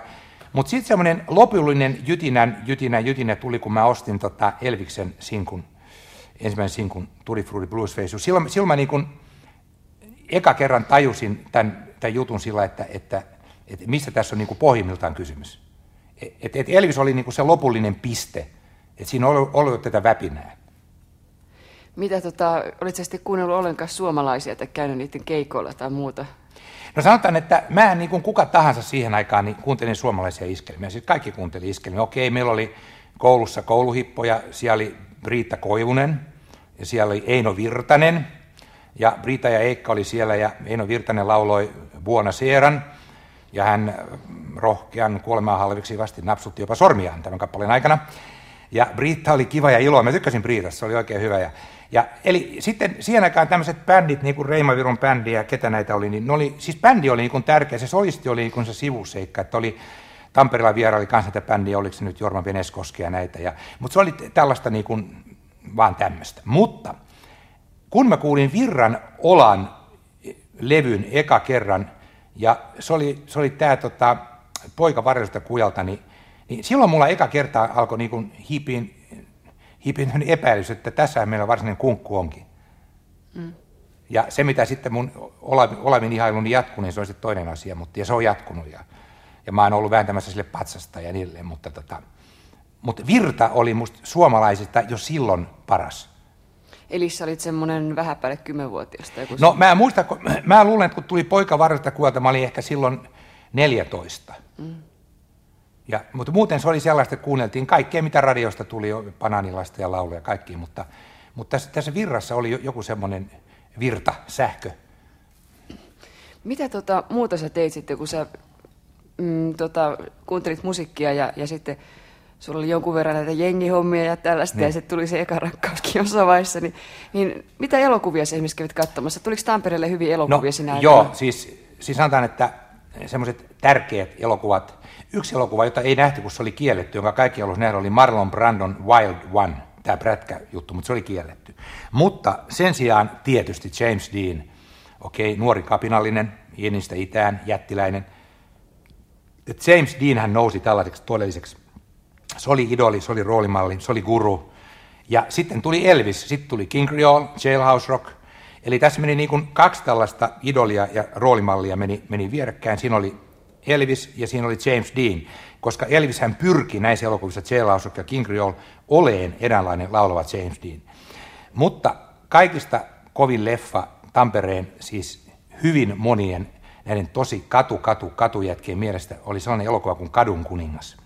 Mutta sitten semmoinen lopullinen jytinän, jytinä, jytinä tuli, kun mä ostin tota Elviksen sinkun, ensimmäisen sinkun Tutti Frutti Blues Face. Silloin, silloin mä niin kun eka kerran tajusin tämän, tämän jutun sillä, että, että, että mistä tässä on niin pohjimmiltaan kysymys. Et, et Elvis oli niin se lopullinen piste, että siinä oli ollut tätä väpinää. Mitä tota, olit sä sitten kuunnellut ollenkaan suomalaisia tai käynyt niiden keikoilla tai muuta? No sanotaan, että mä niin kuin kuka tahansa siihen aikaan niin kuuntelin suomalaisia iskelmiä. Siis kaikki kuunteli iskelmiä. Okei, meillä oli koulussa kouluhippoja, siellä oli Briitta Koivunen ja siellä oli Eino Virtanen. Ja Briita ja Eikka oli siellä ja Eino Virtanen lauloi Vuonna Seeran. Ja hän rohkean kuolemaa halviksi vasti napsutti jopa sormiaan tämän kappaleen aikana. Ja Briitta oli kiva ja iloa. Mä tykkäsin Briitasta, se oli oikein hyvä. Ja, ja eli sitten siihen aikaan tämmöiset bändit, niin kuin Reimaviron bändi ja ketä näitä oli, niin ne oli, siis bändi oli niin kuin tärkeä, se solisti oli niin kuin se sivuseikka, että oli Tampereella vieraili kanssa tätä bändiä, oliko se nyt Jorma Veneskoski ja näitä. Ja, mutta se oli tällaista niin kuin, vaan tämmöistä. Mutta kun mä kuulin Virran Olan levyn eka kerran, ja se oli, se oli tämä tota, poika varjosta kujalta, niin, niin silloin mulla eka kertaa alkoi niin kuin hipin epäilys, että tässä meillä varsinainen kunkku onkin. Mm. Ja se, mitä sitten mun Olavi- Olavin ihailun jatkuu, niin se on sitten toinen asia, mutta ja se on jatkunut. Ja, ja mä oon ollut vääntämässä sille patsasta ja niin edelleen, mutta, tota, mutta Virta oli musta suomalaisista jo silloin paras. Eli sä olit semmoinen vähän päälle kymmenvuotiaasta. Joku No mä en muista, kun, mä luulen, että kun tuli poika varresta kuolta, mä olin ehkä silloin 14. Mm. Ja, mutta muuten se oli sellaista, että kuunneltiin kaikkea, mitä radiosta tuli, Bananilasta ja lauluja ja kaikki, mutta, mutta tässä, tässä virrassa oli jo- joku semmoinen virta, sähkö. Mitä tota, muuta sä teit sitten, kun sä mm, tota, kuuntelit musiikkia ja, ja sitten sulla oli jonkun verran näitä jengihommia ja tällaista, Niin. ja sitten tuli se eka rakkauskin jossain vaiheessa, niin, niin mitä elokuvia sä esimerkiksi kävit katsomassa? Tuliko Tampereelle hyvin elokuvia sinä aikana? No, joo, siis, siis sanotaan, että semmoiset tärkeät elokuvat, yksi elokuva, jota ei nähty, kun se oli kielletty, jonka kaikki halusi nähdä, oli Marlon Brandon Wild One, tämä prätkä-juttu, mutta se oli kielletty. Mutta sen sijaan tietysti James Dean, okei, nuori kapinallinen, Ienistä itään, jättiläinen. James Dean hän nousi tällaiseksi todelliseksi, se oli idoli, se oli roolimalli, se oli guru. Ja sitten tuli Elvis, sitten tuli King Creole, Jailhouse Rock. Eli tässä meni niin kuin kaksi tällaista idolia ja roolimallia meni, meni vierekkäin. Siinä oli Elvis ja siinä oli James Dean, koska Elvis hän pyrki näissä elokuvissa Jailhouse ja King Creole oleen eräänlainen laulava James Dean. Mutta kaikista kovin leffa Tampereen, siis hyvin monien näiden tosi katu, katu, katujätkien mielestä oli sellainen elokuva kuin Kadun kuningas.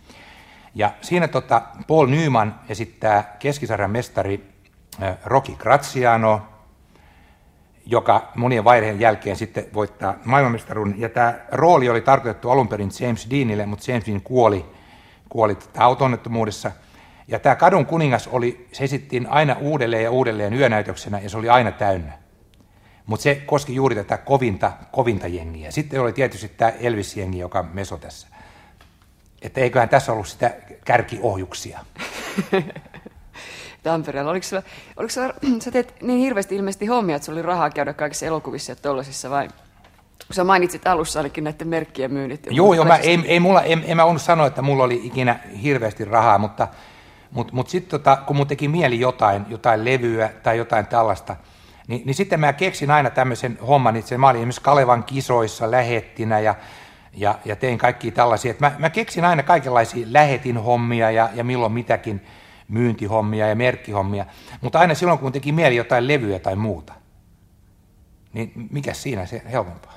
Ja siinä tota, Paul Nyman esittää keskisarjan mestari äh, Rocky Graziano, joka monien vaiheiden jälkeen sitten voittaa maailmanmestaruuden. Ja tämä rooli oli tarkoitettu alun perin James Deanille, mutta James Dean kuoli, kuoli autonnettomuudessa. Ja tämä Kadun kuningas oli, se esittiin aina uudelleen ja uudelleen yönäytöksenä ja se oli aina täynnä. Mutta se koski juuri tätä kovinta, kovinta jengiä. Sitten oli tietysti tämä Elvis-jengi, joka meso tässä. Että eiköhän tässä ollut sitä kärkiohjuksia. (laughs) Tampereella. Oliko sulla, oliko sulla, (clears throat) sä teet niin hirveästi ilmeisesti hommia, että sulla oli rahaa käydä kaikissa elokuvissa ja tollasissa vai? Kun sä mainitsit alussa ainakin näiden merkkien myynnit. Joo, joo, mä, ei, ei mulla, en, en mä voinut sanoa, että mulla oli ikinä hirveästi rahaa, mutta, mutta, mutta sitten tota, kun mun teki mieli jotain, jotain levyä tai jotain tällaista, niin, niin sitten mä keksin aina tämmöisen homman, että mä olin esimerkiksi Kalevan kisoissa lähettinä ja, ja, ja tein kaikki tällaisia. Mä, mä keksin aina kaikenlaisia lähetin hommia ja, ja milloin mitäkin myyntihommia ja merkkihommia, mutta aina silloin, kun teki mieli jotain levyä tai muuta, niin mikä siinä se helpompaa?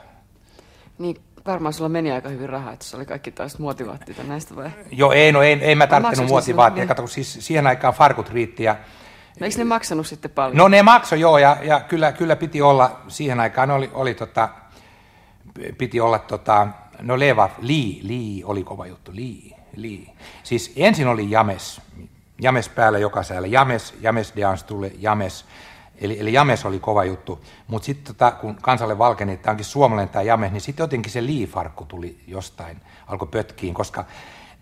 Niin, varmaan sulla meni aika hyvin rahaa, että se oli kaikki taas muotivaatteita näistä vai? Joo, ei, no ei, ei mä tarvitsenut muotivaatteita. Niin. Kato, siis siihen aikaan farkut riitti ja No eikö ne maksanut sitten paljon? No ne maksoi joo, ja, ja kyllä, kyllä piti olla, siihen aikaan oli, oli tota, piti olla tota, no Leva, Lee, Lee oli kova juttu, Lee, Lee. Siis ensin oli James, James päällä jokaisella, James, James Dance tuli, James, eli, eli James oli kova juttu, mutta sitten tota, kun kansalle valkeni, että onkin suomalainen tämä James, niin sitten jotenkin se Lee-farkku tuli jostain, alkoi pötkiin, koska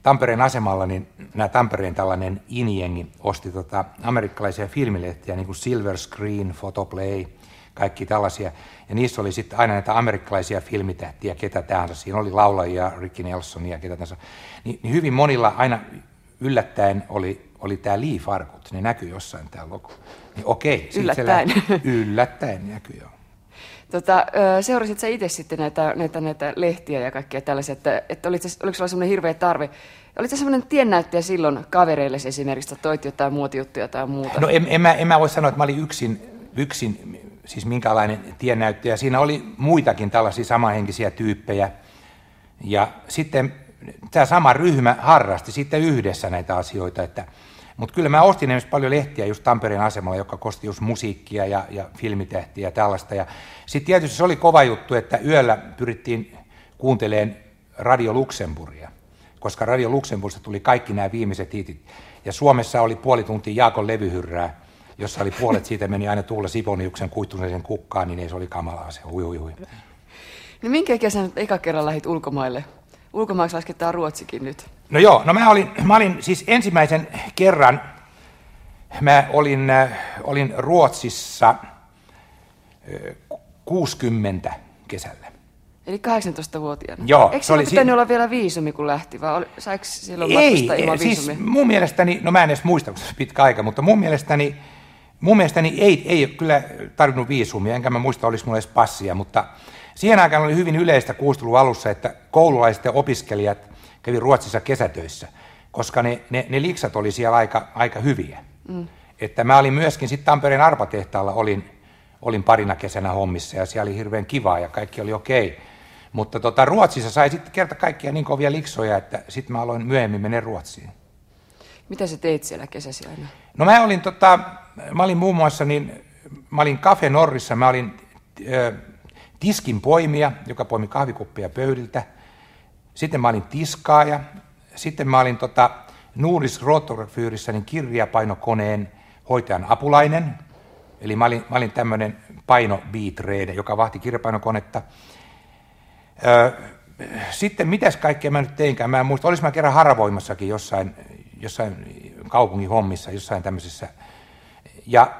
Tampereen asemalla niin nämä Tampereen tällainen injengi osti tota amerikkalaisia filmilehtiä, niin kuin Silver Screen, Photoplay, kaikki tällaisia. Ja niissä oli sitten aina näitä amerikkalaisia filmitähtiä, ketä tahansa. Siinä oli laulajia, Ricky Nelsonia, ketä tahansa. Niin, niin hyvin monilla aina yllättäen oli, oli tämä Lee Farkut, ne näkyy jossain tämä logo. Niin okei. Yllättäen. (laughs) yllättäen näkyy, joo. Tota, seurasit sä itse sitten näitä, näitä, näitä lehtiä ja kaikkea tällaisia, että, että oliko, oliko sulla semmoinen hirveä tarve? Oliko se semmoinen tiennäyttäjä silloin kavereille esimerkiksi, että toit jotain muotijuttuja tai muuta? No en, en, mä, en mä voi sanoa, että mä olin yksin, yksin siis minkälainen tiennäyttäjä. Siinä oli muitakin tällaisia samanhenkisiä tyyppejä. Ja sitten tämä sama ryhmä harrasti sitten yhdessä näitä asioita, että mutta kyllä mä ostin esimerkiksi paljon lehtiä just Tampereen asemalla, joka kosti just musiikkia ja, ja filmitähtiä ja tällaista. Ja sitten tietysti se oli kova juttu, että yöllä pyrittiin kuuntelemaan Radio Luxemburgia, koska Radio Luxemburgista tuli kaikki nämä viimeiset hitit. Ja Suomessa oli puoli tuntia Jaakon levyhyrrää, jossa oli puolet siitä meni aina Tuula Siponiuksen kuittuneeseen kukkaan, niin ei se oli kamalaa se, hui hui hui. No minkä kesän eka kerran lähit ulkomaille? Ulkomaiksi lasketaan Ruotsikin nyt. No joo, no mä olin, mä olin siis ensimmäisen kerran, mä olin, äh, olin Ruotsissa 60 äh, kesällä. Eli 18-vuotiaana? Joo. Eikö se oli pitänyt si- olla vielä viisumi, kun lähti, vai saiko silloin ei, ilman siis mun mielestäni, no mä en edes muista, kun se pitkä aika, mutta mun mielestäni, mun mielestäni ei, ei kyllä tarvinnut viisumia, enkä mä muista, olisi mulla edes passia, mutta siihen aikaan oli hyvin yleistä 60 alussa, että koululaiset ja opiskelijat kävi Ruotsissa kesätöissä, koska ne, ne, ne liksat oli siellä aika, aika hyviä. Mm. Että mä olin myöskin sitten Tampereen arpatehtaalla, olin, olin parina kesänä hommissa ja siellä oli hirveän kivaa ja kaikki oli okei. Okay. Mutta tota, Ruotsissa sai sitten kerta kaikkia niin kovia liksoja, että sitten mä aloin myöhemmin mennä Ruotsiin. Mitä sä teit siellä kesäsi aina? No mä olin, tota, mä olin muun muassa, niin, mä olin Cafe Norrissa, mä olin ö, tiskin poimija, joka poimi kahvikuppia pöydiltä. Sitten mä olin tiskaaja. Sitten mä olin tota, Nuuris Rotografyyrissä niin kirjapainokoneen hoitajan apulainen. Eli mä olin, mä olin tämmöinen paino joka vahti kirjapainokonetta. Öö, sitten mitäs kaikkea mä nyt teinkään, mä en muista, olis mä kerran haravoimassakin jossain, jossain kaupungin hommissa, jossain tämmöisessä. Ja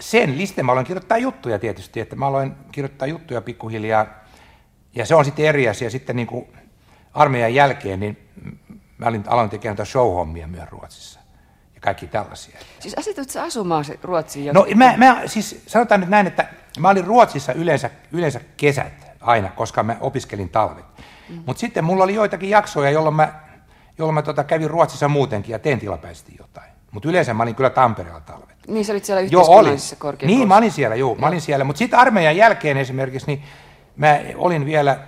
sen liste mä aloin kirjoittaa juttuja tietysti, että mä aloin kirjoittaa juttuja pikkuhiljaa. Ja se on sitten eri asia. Sitten niin kuin armeijan jälkeen, niin mä olin, aloin tekemään show-hommia myös Ruotsissa. Ja kaikki tällaisia. Siis asitut sä asumaan Ruotsiin? No mä, mä, siis sanotaan nyt näin, että mä olin Ruotsissa yleensä, yleensä kesät aina, koska mä opiskelin talvet. Mm. Mutta sitten mulla oli joitakin jaksoja, jolloin mä, jolloin mä tota, kävin Ruotsissa muutenkin ja tein tilapäisesti jotain. Mutta yleensä mä olin kyllä Tampereella talvet. Niin, sä olit siellä yhteiskunnallisessa korkeakoulussa. Niin, mä olin siellä, joo, mä olin siellä. Mutta sitten armeijan jälkeen esimerkiksi, niin mä olin vielä,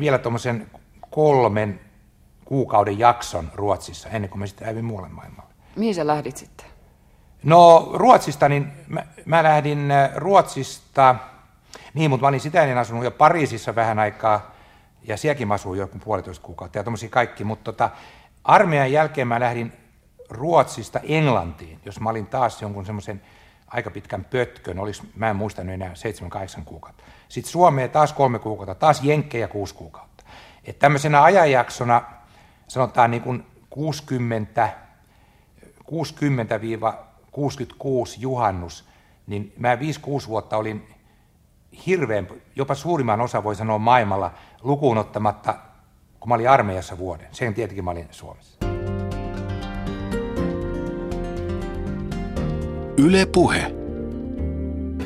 vielä tuommoisen kolmen kuukauden jakson Ruotsissa, ennen kuin mä sitten hävin muualle maailmalle. Mihin sä lähdit sitten? No Ruotsista, niin mä, mä lähdin äh, Ruotsista, Niin, mutta mä olin sitä ennen asunut jo Pariisissa vähän aikaa, ja sielläkin mä asuin joku puolitoista kuukautta ja tommosia kaikki, mutta tota, armeijan jälkeen mä lähdin Ruotsista Englantiin, jos mä olin taas jonkun semmoisen aika pitkän pötkön, olisi, mä en muista enää 7-8 kuukautta. Sitten Suomeen taas kolme kuukautta, taas Jenkkejä kuusi kuukautta. Että tämmöisenä ajanjaksona, sanotaan niin kuin 60, 60-66 juhannus, niin mä 5-6 vuotta olin hirveän, jopa suurimman osa voi sanoa maailmalla, lukuun ottamatta, kun mä olin armeijassa vuoden. Sen tietenkin mä olin Suomessa. Yle Puhe.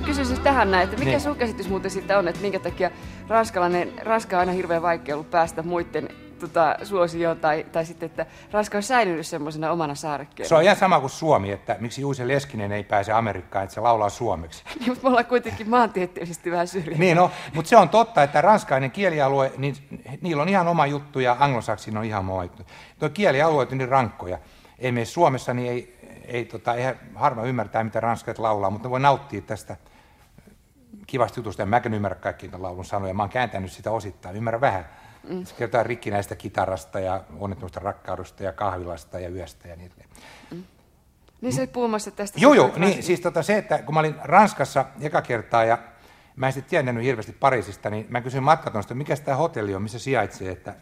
Kysyisin tähän näin, että mikä Niin. sun käsitys muuten sitten on, että minkä takia ranskalainen, Ranska on aina hirveän vaikea ollut päästä muiden tota, suosioon, tai, tai sitten, että Ranska on säilynyt semmoisena omana saarekkeena. Se on ihan sama kuin Suomi, että miksi Juuse Leskinen ei pääse Amerikkaan, että se laulaa suomeksi. (laughs) Niin, mutta me ollaan kuitenkin maantieteellisesti vähän syrjässä. Niin, no, mutta se on totta, että ranskainen kielialue, niin niillä on ihan oma juttu ja anglosaksin on ihan oma juttu. Tuo kielialueet on niin rankkoja. Ei me Suomessa, niin ei, ei, tota, ei harva ymmärtää, mitä ranskat laulaa, mutta ne voi nauttia tästä kivasta jutusta. En mäkään ymmärrä kaikkia laulun sanoja. Mä oon kääntänyt sitä osittain, ymmärrän vähän. Mm. Se kertoo rikkinäistä kitarasta ja onnettomasta rakkaudesta ja kahvilasta ja yöstä ja niin edelleen. Niin sä olit puhumassa tästä. Joo, joo, niin siis tota se, että kun mä olin Ranskassa eka kertaa ja mä en sitten tiennyt hirveästi Pariisista, niin mä kysyin matkatonsta, mikä tämä hotelli on, missä sijaitsee, että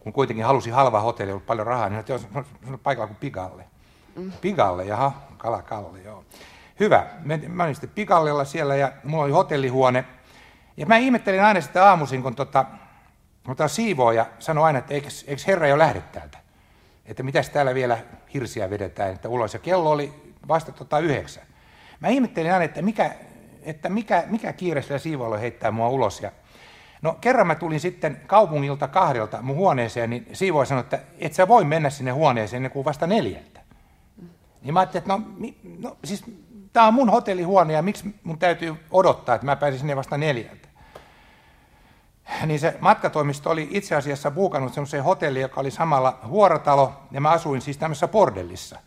kun kuitenkin halusin halva hotelli, ollut paljon rahaa, niin että se on paikalla kuin Pigalle. Mm. Pigalle, jaha, kalakalle, joo. Hyvä, mä olin sitten Pigallella siellä ja mulla oli hotellihuone. Ja mä ihmettelin aina sitä aamuisin, kun tota, kun tämä siivooja sanoi aina, että eikö, herra jo lähde täältä? Että mitäs täällä vielä hirsiä vedetään, että ulos. Ja kello oli vasta tota yhdeksän. Mä ihmettelin aina, että mikä, että mikä, mikä kiire sillä siivoolla heittää mua ulos. Ja no kerran mä tulin sitten kaupungilta kahdelta mun huoneeseen, niin siivooja sanoi, että et sä voi mennä sinne huoneeseen ennen kuin vasta neljältä. Niin mä ajattelin, että no, no siis tää on mun hotellihuone ja miksi mun täytyy odottaa, että mä pääsin sinne vasta neljältä niin se matkatoimisto oli itse asiassa buukannut semmoiseen hotelliin, joka oli samalla huoratalo, ja mä asuin siis tämmöisessä bordellissa.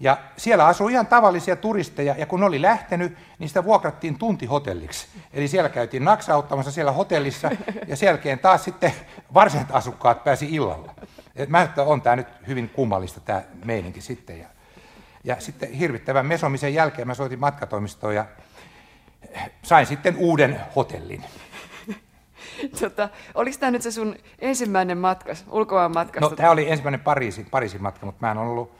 Ja siellä asui ihan tavallisia turisteja, ja kun ne oli lähtenyt, niin sitä vuokrattiin tuntihotelliksi. Eli siellä käytiin naksauttamassa siellä hotellissa, ja sen jälkeen taas sitten varsinaiset asukkaat pääsi illalla. Et mä että on tämä nyt hyvin kummallista tämä meininki sitten. Ja, ja sitten hirvittävän mesomisen jälkeen mä soitin matkatoimistoon ja sain sitten uuden hotellin. (laughs) Tota, oliko tämä nyt se sun ensimmäinen matkas, ulkomaan matkasta? No, tämä oli ensimmäinen Pariisin, Pariisin matka, mutta mä en ollut,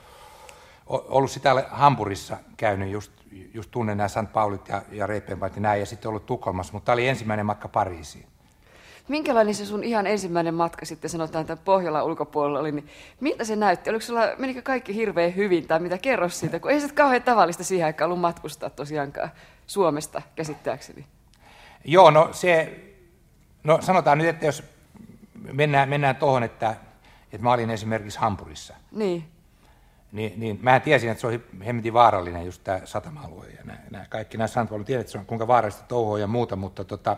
ollut sitä Hampurissa käynyt, just, just tunnen nämä St. Paulit ja, ja Reipenpait ja näin, ja sitten ollut Tukholmassa, mutta tämä oli ensimmäinen matka Pariisiin. Minkälainen se sun ihan ensimmäinen matka sitten sanotaan tämän Pohjolan ulkopuolella oli, niin miltä se näytti? Oliko sulla, menikö kaikki hirveän hyvin tai mitä kerro siitä? Kun ei se kauhean tavallista siihen aikaan ollut matkustaa tosiaankaan Suomesta käsittääkseni. Joo, no se, no sanotaan nyt, että jos mennään, mennään tuohon, että, että mä olin esimerkiksi Hampurissa, Niin. niin, niin mä tiesin, että se oli hemmetin vaarallinen just tämä satama-alue ja nämä, nämä kaikki nämä sanat, tiedän, että se on kuinka vaarallista touhua ja muuta, mutta tota,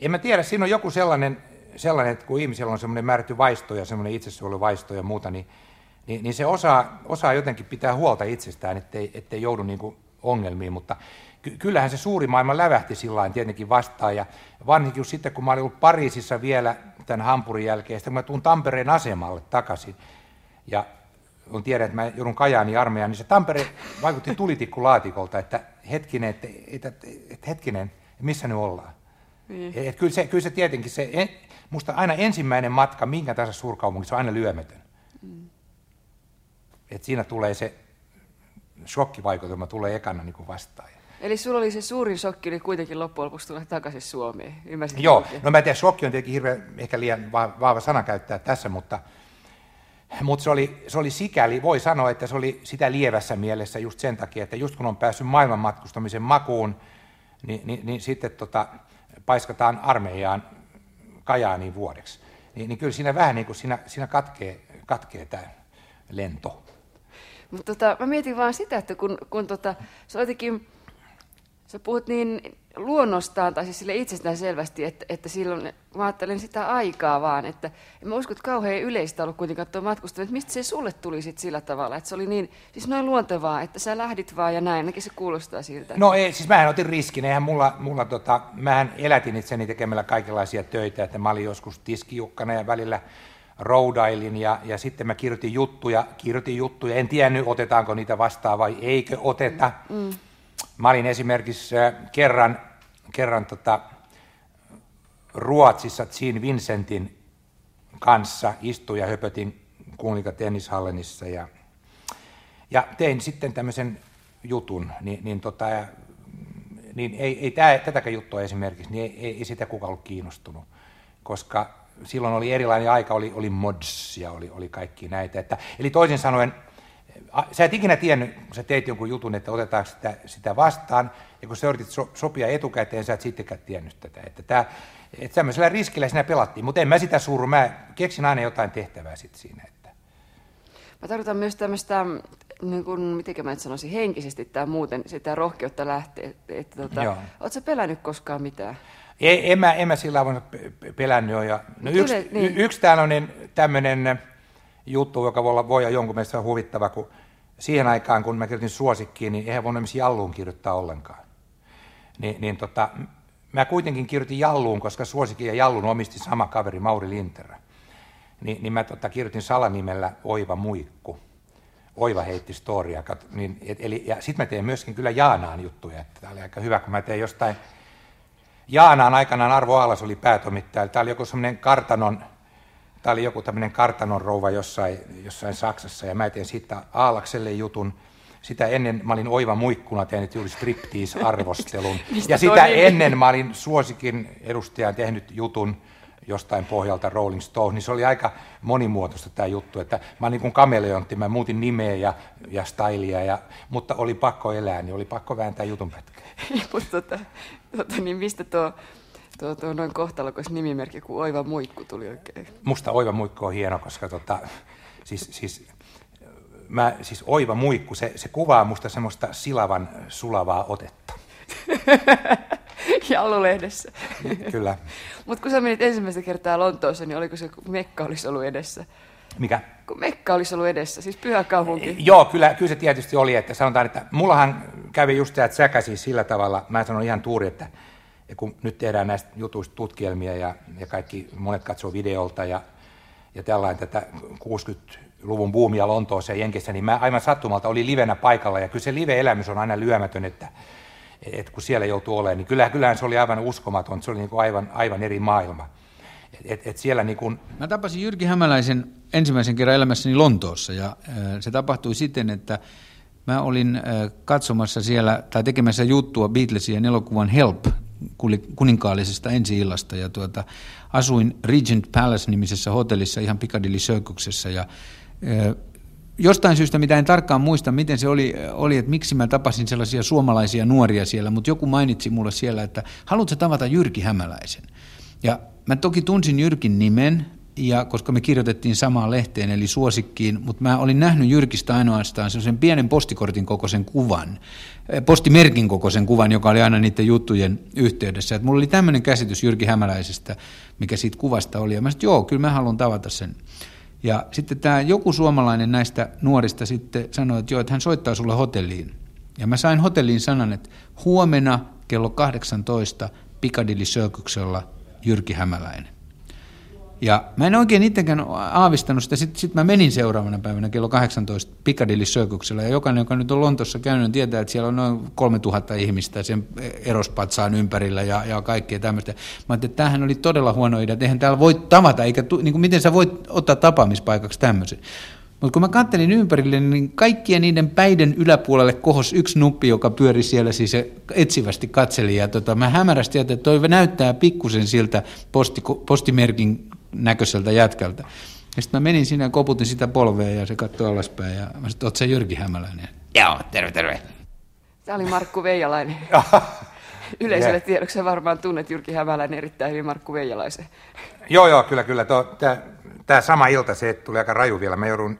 en mä tiedä, siinä on joku sellainen, sellainen että kun ihmisellä on semmoinen määrätty vaisto ja semmoinen itsesuojeluvaisto ja muuta, niin, niin, niin se osaa, osaa jotenkin pitää huolta itsestään, ettei, ettei joudu niin kuin ongelmiin, mutta ky- kyllähän se suuri maailma lävähti sillä tietenkin vastaan, ja varsinkin sitten, kun mä olin ollut Pariisissa vielä tämän Hampurin jälkeen, sitten kun mä tuun Tampereen asemalle takaisin, ja kun tiedän, että mä joudun Kajaani armeijaan, niin se Tampere vaikutti tulitikkulaatikolta, että hetkinen, että, että, että hetkinen, missä ne ollaan. Niin. Et kyllä, se, kyllä se tietenkin, se, en, musta aina ensimmäinen matka minkä tahansa suurkaupungissa on aina lyömätön. Mm. Et siinä tulee se shokkivaikutelma tulee ekana niin vastaan. Eli sulla oli se suurin shokki, oli kuitenkin loppujen lopuksi tulla takaisin Suomeen. Ymmärsin Joo, oikein? no mä en tiedä, shokki on tietenkin hirveän, ehkä liian va- vahva sana käyttää tässä, mutta, mutta se, oli, se oli sikäli, voi sanoa, että se oli sitä lievässä mielessä just sen takia, että just kun on päässyt maailmanmatkustamisen makuun, niin, niin, niin sitten tota, paiskataan armeijaan Kajaaniin vuodeksi. Niin, niin kyllä siinä vähän niin kuin siinä, siinä katkee, katkee tämä lento. Mutta tota, mä mietin vaan sitä, että kun, kun tota, se on jotenkin, Sä puhut niin luonnostaan, tai siis sille itsestään selvästi, että, että silloin, mä ajattelen sitä aikaa vaan, että en mä usko, että kauhean yleistä ollut kuitenkaan tuo matkustelu, että mistä se sulle tuli sit sillä tavalla, että se oli niin, siis noin luontevaa, että sä lähdit vaan ja näin, ainakin se kuulostaa siltä. No ei, siis mähän otin riskin, eihän mulla, mulla tota, mähän elätin itseni tekemällä kaikenlaisia töitä, että mä olin joskus tiskijukkana ja välillä roudailin ja, ja sitten mä kirjoitin juttuja, kirjoitin juttuja, en tiennyt otetaanko niitä vastaan vai eikö oteta. Mm. Mä olin esimerkiksi äh, kerran, kerran tota, Ruotsissa Jean Vincentin kanssa, istuin ja höpötin kuninka tennishallenissa ja, ja tein sitten tämmöisen jutun, niin, niin, tota, niin ei, ei tää, tätäkään juttua esimerkiksi, niin ei, ei, ei sitä kukaan ollut kiinnostunut, koska silloin oli erilainen aika, oli, oli mods ja oli, oli kaikki näitä. Että, eli toisin sanoen, sä et ikinä tiennyt, kun sä teit jonkun jutun, että otetaanko sitä, sitä vastaan, ja kun sä yritit so, sopia etukäteen, sä et sittenkään tiennyt tätä. Että tää, että tämmöisellä riskillä siinä pelattiin, mutta en mä sitä suuru, mä keksin aina jotain tehtävää sitten siinä. Että. Mä tarkoitan myös tämmöistä, niin kuin, miten mä nyt sanoisin, henkisesti tai muuten, sitä rohkeutta lähteä. Että, tota, ootko sä pelännyt koskaan mitään? Ei, en, mä, en mä sillä tavalla pelännyt. Ja, no yksi, niin. yksi tämmöinen, tämmöinen juttu, joka voi olla, voi olla jonkun mielestä huvittava, kun siihen aikaan, kun mä kirjoitin suosikkiin, niin eihän voinut esimerkiksi Jalluun kirjoittaa ollenkaan. Ni, niin tota, mä kuitenkin kirjoitin Jalluun, koska suosikin ja Jallun omisti sama kaveri Mauri Linterä. Ni, niin mä tota, kirjoitin salanimellä Oiva Muikku. Oiva heitti storia. Niin, et, eli, ja sitten mä teen myöskin kyllä Jaanaan juttuja. Että tämä oli aika hyvä, kun mä teen jostain Jaanaan aikanaan Arvo Aalas oli päätomittaja. Tämä oli joku semmoinen kartanon, tämä oli joku tämmöinen kartanon rouva jossain, jossain Saksassa, ja mä tein siitä Aalakselle jutun. Sitä ennen mä olin oiva muikkuna tehnyt juuri striptease-arvostelun. (laughs) ja sitä ennen mä olin suosikin edustajan tehnyt jutun jostain pohjalta Rolling Stone, niin se oli aika monimuotoista tämä juttu, että mä olin niin kuin kameleontti, mä muutin nimeä ja, ja stylia, ja, mutta oli pakko elää, niin oli pakko vääntää jutun pätkää. (laughs) mutta tota, tota, niin mistä tuo, tuo, tuo noin kohtalokas nimimerkki kuin Oiva Muikku tuli oikein? Musta Oiva Muikku on hieno, koska tota, siis, siis, mä, siis Oiva Muikku, se, se kuvaa musta semmoista silavan sulavaa otetta. (laughs) Jallulehdessä. Kyllä. Mutta kun sä menit ensimmäistä kertaa Lontoossa, niin oliko se, kun Mekka olisi ollut edessä? Mikä? Kun Mekka olisi ollut edessä, siis pyhä kaupunki. Joo, kyllä, kyllä se tietysti oli, että sanotaan, että mullahan kävi just tämä säkä siis sillä tavalla, mä sanon ihan tuuri, että kun nyt tehdään näistä jutuista tutkielmia ja, ja kaikki, monet katsoo videolta ja, ja tällainen tätä 60-luvun buumia Lontoossa ja Jenkissä, niin mä aivan sattumalta oli livenä paikalla ja kyllä se live-elämys on aina lyömätön, että, että kun siellä joutuu olemaan, niin kyllähän, kyllähän se oli aivan uskomaton, se oli niin kuin aivan, aivan eri maailma. Et, et siellä niin kuin... Mä tapasin Jyrki Hämäläisen ensimmäisen kerran elämässäni Lontoossa ja äh, se tapahtui siten, että mä olin äh, katsomassa siellä tai tekemässä juttua Beatlesin elokuvan Help kuninkaallisesta ensi-illasta. Ja tuota, asuin Regent Palace-nimisessä hotellissa ihan Piccadilly Circuksessa ja jostain syystä, mitä en tarkkaan muista, miten se oli, oli, että miksi mä tapasin sellaisia suomalaisia nuoria siellä, mutta joku mainitsi mulle siellä, että haluatko tavata Jyrki Hämäläisen? Ja mä toki tunsin Jyrkin nimen, ja koska me kirjoitettiin samaan lehteen, eli suosikkiin, mutta mä olin nähnyt Jyrkistä ainoastaan sen pienen postikortin kokoisen kuvan, eh, postimerkin kokoisen kuvan, joka oli aina niiden juttujen yhteydessä. Et mulla oli tämmöinen käsitys Jyrki Hämäläisestä, mikä siitä kuvasta oli, ja mä sanoin, joo, kyllä mä haluan tavata sen. Ja sitten tämä joku suomalainen näistä nuorista sitten sanoi, että joo, että hän soittaa sulle hotelliin. Ja mä sain hotelliin sanan, että huomenna kello 18 Piccadilly Circuksella Jyrki Hämäläinen. Ja mä en oikein itsekään aavistanut sitä, sitten sit mä menin seuraavana päivänä kello 18 Piccadilly Circuksella, ja jokainen, joka nyt on Lontossa käynyt, tietää, että siellä on noin 3000 ihmistä sen erospatsaan ympärillä ja, ja kaikkea tämmöistä. Mä ajattelin, että tämähän oli todella huono idea, eihän täällä voi tavata, eikä niin kuin miten sä voit ottaa tapaamispaikaksi tämmöisen. Mutta kun mä kattelin ympärille, niin kaikkien niiden päiden yläpuolelle kohos yksi nuppi, joka pyöri siellä siis etsivästi katseli. Ja tota, mä hämärästi että toi näyttää pikkusen siltä posti, postimerkin näköiseltä jätkältä. Ja sitten mä menin sinne ja koputin sitä polvea ja se katsoi alaspäin ja mä sanoin, että Jyrki Hämäläinen? Joo, terve, terve. Tämä oli Markku Veijalainen. (laughs) Yleisölle tiedoksi varmaan tunnet Jyrki Hämäläinen erittäin hyvin Markku Veijalaisen. Joo, joo, kyllä, kyllä. Tämä sama ilta, se tuli aika raju vielä. Mä joudun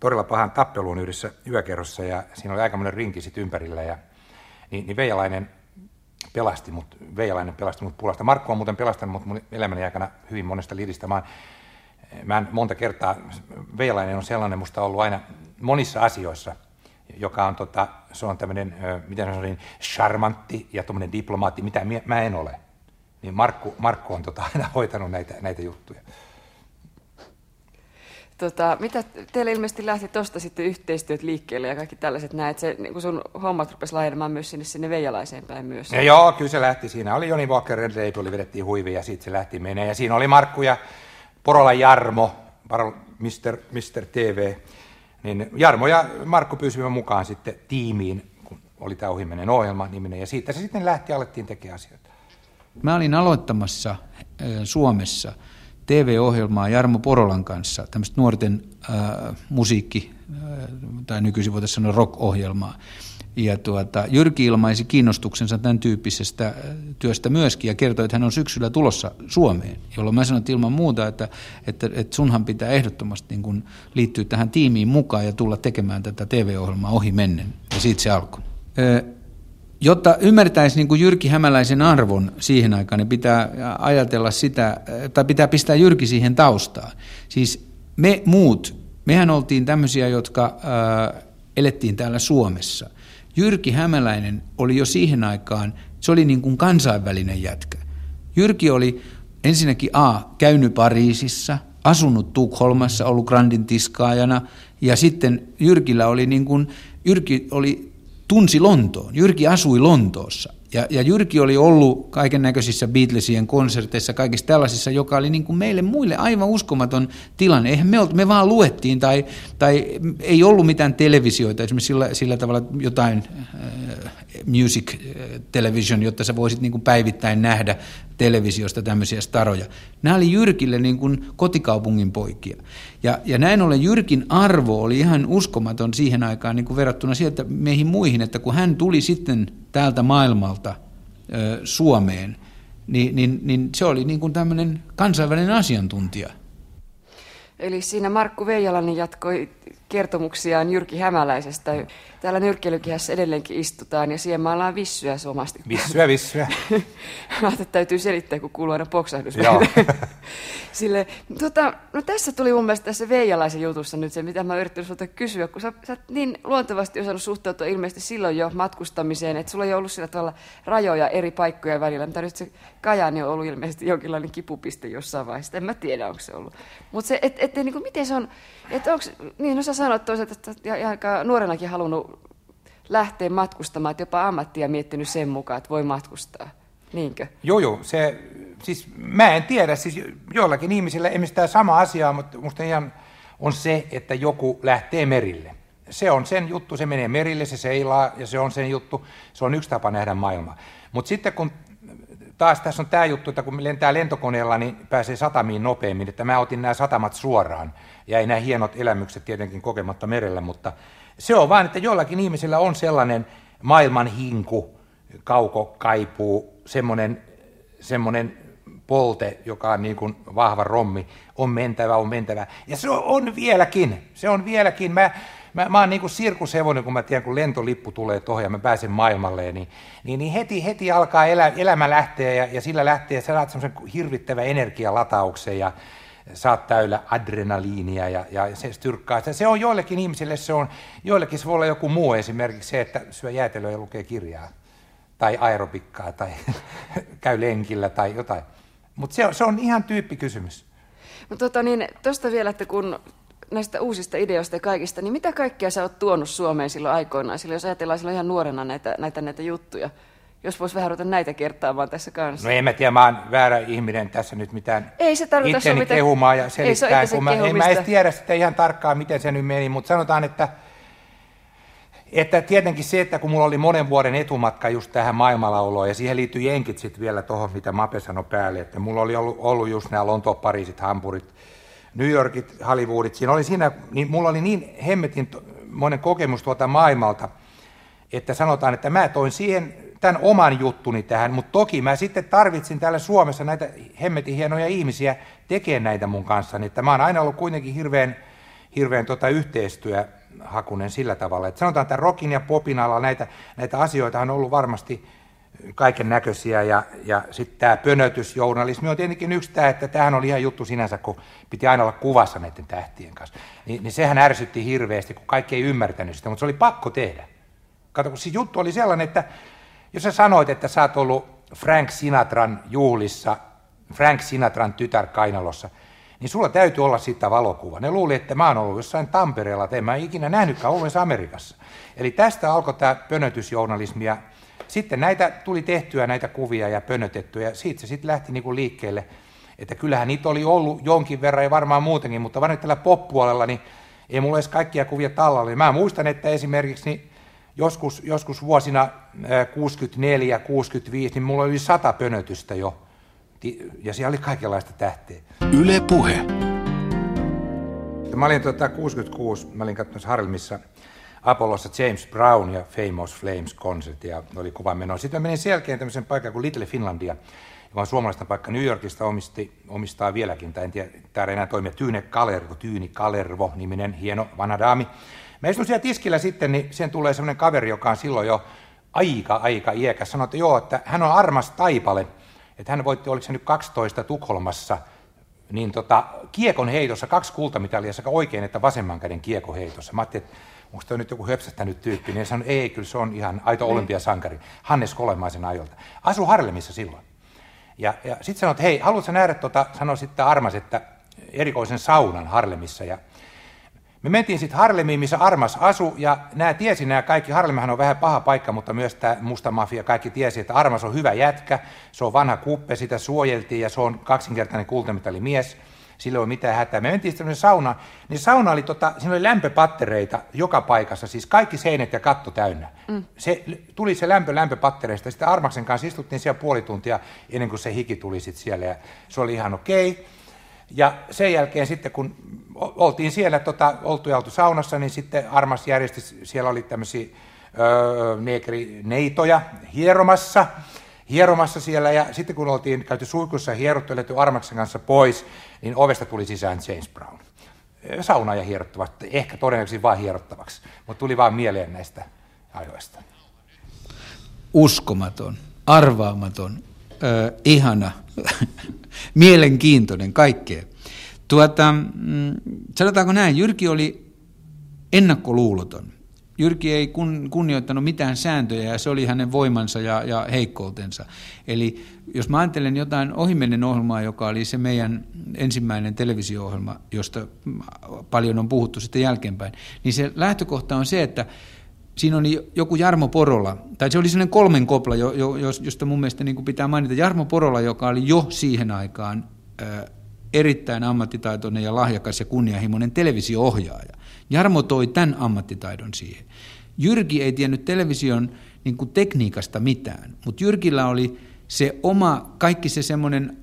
todella pahan tappeluun yhdessä yökerrossa ja siinä oli aika monen rinki sit ympärillä. Ja, niin, niin Veijalainen pelasti mut, Veijalainen pelasti mut pulasta. Markku on muuten pelastanut mut mun elämäni aikana hyvin monesta liristä. Mä, oon, mä en monta kertaa, Veijalainen on sellainen musta ollut aina monissa asioissa, joka on, tota, se on tämmöinen, miten sanoin, charmantti ja tuommoinen diplomaatti, mitä mä en ole. Niin Markku, Markku on tota, aina hoitanut näitä, näitä juttuja. Tota, mitä teillä ilmeisesti lähti tuosta sitten yhteistyöt liikkeelle ja kaikki tällaiset näet, se niin sun hommat rupesi laajenemaan myös sinne, sinne Veijalaiseen päin myös. Ja joo, kyllä se lähti siinä. Oli Joni Walker, Red Label, vedettiin huivi ja sitten se lähti menee. Ja siinä oli Markku ja Porola Jarmo, Mr. Mr. TV. Niin Jarmo ja Markku pyysivät mukaan sitten tiimiin, kun oli tämä ohimenen ohjelma niminen. Ja siitä se sitten lähti ja alettiin tekemään asioita. Mä olin aloittamassa Suomessa – TV-ohjelmaa Jarmo Porolan kanssa, tämmöistä nuorten äh, musiikki, äh, tai nykyisin voitaisiin sanoa rock-ohjelmaa. Ja tuota, Jyrki ilmaisi kiinnostuksensa tämän tyyppisestä työstä myöskin ja kertoi, että hän on syksyllä tulossa Suomeen, jolloin mä sanoin ilman muuta, että, että, että sunhan pitää ehdottomasti niin kuin liittyä tähän tiimiin mukaan ja tulla tekemään tätä TV-ohjelmaa ohi mennen. Ja siitä se alkoi. Jotta ymmärtäisi niin kuin Jyrki Hämäläisen arvon siihen aikaan, niin pitää ajatella sitä, tai pitää pistää Jyrki siihen taustaan. Siis me muut, mehän oltiin tämmöisiä, jotka äh, elettiin täällä Suomessa. Jyrki Hämäläinen oli jo siihen aikaan, se oli niin kuin kansainvälinen jätkä. Jyrki oli ensinnäkin A, käynyt Pariisissa, asunut Tukholmassa, ollut Grandin tiskaajana, ja sitten Jyrkillä oli niin kuin, Jyrki oli tunsi Lontoon. Jyrki asui Lontoossa. Ja, ja Jyrki oli ollut kaiken näköisissä Beatlesien konserteissa, kaikissa tällaisissa, joka oli niin kuin meille muille aivan uskomaton tilanne. Eihän me, me vaan luettiin tai, tai ei ollut mitään televisioita, esimerkiksi sillä, sillä tavalla jotain äh, music äh, television, jotta sä voisit niin kuin päivittäin nähdä televisiosta tämmöisiä staroja. Nämä oli Jyrkille niin kuin kotikaupungin poikia. Ja, ja näin ollen Jyrkin arvo oli ihan uskomaton siihen aikaan niin kuin verrattuna sieltä meihin muihin, että kun hän tuli sitten täältä maailmalta ö, Suomeen, niin, niin, niin se oli niin kuin tämmöinen kansainvälinen asiantuntija. Eli siinä Markku Veijalainen jatkoi kertomuksiaan Jyrki Hämäläisestä. Täällä nyrkkeilykihässä edelleenkin istutaan ja siihen maallaan vissyä somasti. Vissyä, vissyä. (laughs) Mä että täytyy selittää, kun kuuluu aina poksahdus. (laughs) Sille, tota, no tässä tuli mun mielestä tässä Veijalaisen jutussa nyt se, mitä mä yrittänyt sulta kysyä, kun sä, sä oot niin luontevasti osannut suhtautua ilmeisesti silloin jo matkustamiseen, että sulla ei ollut sillä tavalla rajoja eri paikkojen välillä, mutta nyt se Kajani on ollut ilmeisesti jonkinlainen kipupiste jossain vaiheessa, en mä tiedä, onko se ollut. Mutta se, että et, niin kuin, miten se on, että onko, niin no sä sanoit toisaalta, että aika nuorenakin halunnut lähteä matkustamaan, että jopa ammattia miettinyt sen mukaan, että voi matkustaa. Niinkö? Joo, joo. Se, siis mä en tiedä, siis joillakin ihmisillä ei mistään sama asia, mutta musta ihan on se, että joku lähtee merille. Se on sen juttu, se menee merille, se seilaa ja se on sen juttu. Se on yksi tapa nähdä maailmaa. Mutta sitten kun taas tässä on tämä juttu, että kun lentää lentokoneella, niin pääsee satamiin nopeammin, että mä otin nämä satamat suoraan. Ja ei nämä hienot elämykset tietenkin kokematta merellä, mutta se on vain, että jollakin ihmisillä on sellainen maailman hinku, kauko, kaipuu, semmoinen, semmoinen polte, joka on niin kuin vahva rommi, on mentävä, on mentävä. Ja se on vieläkin, se on vieläkin. Mä, mä, mä oon niin kuin sirkushevonen, kun mä tiedän, kun lentolippu tulee tuohon ja mä pääsen maailmalle, niin, niin, niin heti, heti alkaa elä, elämä lähteä ja, ja sillä lähtee, sä saat semmoisen hirvittävän energialatauksen ja saat täyllä adrenaliinia ja, ja se styrkkaa. Se on joillekin ihmisille, se on, joillekin se voi olla joku muu, esimerkiksi se, että syö jäätelöä ja lukee kirjaa tai aerobikkaa tai (laughs) käy lenkillä tai jotain. Mutta se, se on ihan tyyppikysymys. No tota niin, tuosta vielä, että kun näistä uusista ideoista ja kaikista, niin mitä kaikkea sä oot tuonut Suomeen silloin aikoinaan, silloin jos ajatellaan silloin ihan nuorena näitä, näitä, näitä juttuja? Jos vois vähän ruveta näitä kertaamaan tässä kanssa. No en mä tiedä, mä oon väärä ihminen tässä nyt mitään ei se tarvita itteni mitään... kehumaan ja selittää, ei se kun mä, en mä edes tiedä sitä ihan tarkkaan, miten se nyt meni, mutta sanotaan, että että tietenkin se, että kun mulla oli monen vuoden etumatka just tähän maailmanlauloon, ja siihen liittyy jenkit sitten vielä tuohon, mitä Mape sanoi päälle, että mulla oli ollut, ollut just nämä Lontoa, Pariisit, Hampurit, New Yorkit, Hollywoodit, siinä oli siinä, niin mulla oli niin hemmetin monen kokemus tuolta maailmalta, että sanotaan, että mä toin siihen tämän oman juttuni tähän, mutta toki mä sitten tarvitsin täällä Suomessa näitä hemmetin hienoja ihmisiä tekemään näitä mun kanssa, että mä oon aina ollut kuitenkin hirveän, hirveän tota yhteistyöhakunen sillä tavalla, että sanotaan, että rockin ja popin alalla näitä, näitä asioita on ollut varmasti kaiken näköisiä ja, ja sitten tämä pönötysjournalismi on tietenkin yksi tämä, että tämähän oli ihan juttu sinänsä, kun piti aina olla kuvassa näiden tähtien kanssa. Ni, niin sehän ärsytti hirveästi, kun kaikki ei ymmärtänyt sitä, mutta se oli pakko tehdä. Kato, kun se juttu oli sellainen, että jos sä sanoit, että sä oot ollut Frank Sinatran juhlissa, Frank Sinatran tytär Kainalossa, niin sulla täytyy olla siitä valokuva. Ne luuli, että mä oon ollut jossain Tampereella, että en mä ikinä nähnytkään ollut Amerikassa. Eli tästä alkoi tämä pönötysjournalismi ja sitten näitä tuli tehtyä näitä kuvia ja pönötettyä ja siitä se sitten lähti niinku liikkeelle. Että kyllähän niitä oli ollut jonkin verran ja varmaan muutenkin, mutta varmaan tällä pop-puolella niin ei mulla edes kaikkia kuvia tallalla. Mä muistan, että esimerkiksi niin joskus, joskus vuosina 64, 65, niin mulla oli sata pönötystä jo. Ja siellä oli kaikenlaista tähteä. Yle Puhe. Mä olin tuota, 66, mä olin katsomassa Harlemissa Apollossa James Brown ja Famous Flames konsertti ja oli kuva meno. Sitten mä menin sen jälkeen tämmöisen paikan kuin Little Finlandia, joka on suomalaisten paikka New Yorkista, omisti, omistaa vieläkin, tai en tiedä, täällä enää toimia Tyyne Kalervo, Tyyni Kalervo, niminen hieno vanha daami. Mä istun siellä tiskillä sitten, niin sen tulee semmoinen kaveri, joka on silloin jo aika, aika iäkäs. Sanoi, että joo, että hän on armas taipale, että hän voitti, oliko se nyt 12 Tukholmassa, niin tota, kiekon heitossa, kaksi kultamitalia sekä oikein että vasemman käden kiekon heitossa. Mä ajattelin, että onko toi nyt joku höpsähtänyt tyyppi, niin sanoi, ei, kyllä se on ihan aito niin. olympiasankari, Hannes Kolemaisen ajolta. Asu Harlemissa silloin. Ja, ja sitten sanoi, että hei, haluatko nähdä, tota, sanoi sitten Armas, että erikoisen saunan Harlemissa. Ja me mentiin sitten Harlemiin, missä Armas asu, ja nämä tiesi nämä kaikki, Harlemihan on vähän paha paikka, mutta myös tämä musta mafia, kaikki tiesi, että Armas on hyvä jätkä, se on vanha kuppe, sitä suojeltiin, ja se on kaksinkertainen kultamitali mies, sillä ei ole mitään hätää. Me mentiin sitten sauna, niin sauna oli, tota, siinä oli lämpöpattereita joka paikassa, siis kaikki seinät ja katto täynnä. Mm. Se, tuli se lämpö lämpöpattereista, sitten Armaksen kanssa istuttiin siellä puoli tuntia ennen kuin se hiki tuli sitten siellä, ja se oli ihan okei. Okay. Ja sen jälkeen sitten, kun oltiin siellä tota, oltu ja oltu saunassa, niin sitten Armas järjesti, siellä oli tämmöisiä öö, neitoja hieromassa, hieromassa siellä, ja sitten kun oltiin käyty suihkussa ja hierottu ja Armaksen kanssa pois, niin ovesta tuli sisään James Brown. Sauna ja hierottavaksi, ehkä todennäköisesti vain hierottavaksi, mutta tuli vaan mieleen näistä ajoista. Uskomaton, arvaamaton, äh, ihana, (laughs) mielenkiintoinen, kaikkea. Tuota, mm, sanotaanko näin, Jyrki oli ennakkoluuloton. Jyrki ei kun, kunnioittanut mitään sääntöjä ja se oli hänen voimansa ja, ja heikkoutensa. Eli jos mä ajattelen jotain ohimennen ohjelmaa, joka oli se meidän ensimmäinen televisio-ohjelma, josta paljon on puhuttu sitten jälkeenpäin, niin se lähtökohta on se, että siinä oli joku Jarmo Porola, tai se oli sellainen kolmen kopla, jo, jo, josta mun mielestä niin kuin pitää mainita, Jarmo Porola, joka oli jo siihen aikaan ää, erittäin ammattitaitoinen ja lahjakas ja kunnianhimoinen televisio-ohjaaja. Jarmo toi tämän ammattitaidon siihen. Jyrki ei tiennyt television niin kuin tekniikasta mitään, mutta Jyrkillä oli se oma, kaikki se semmoinen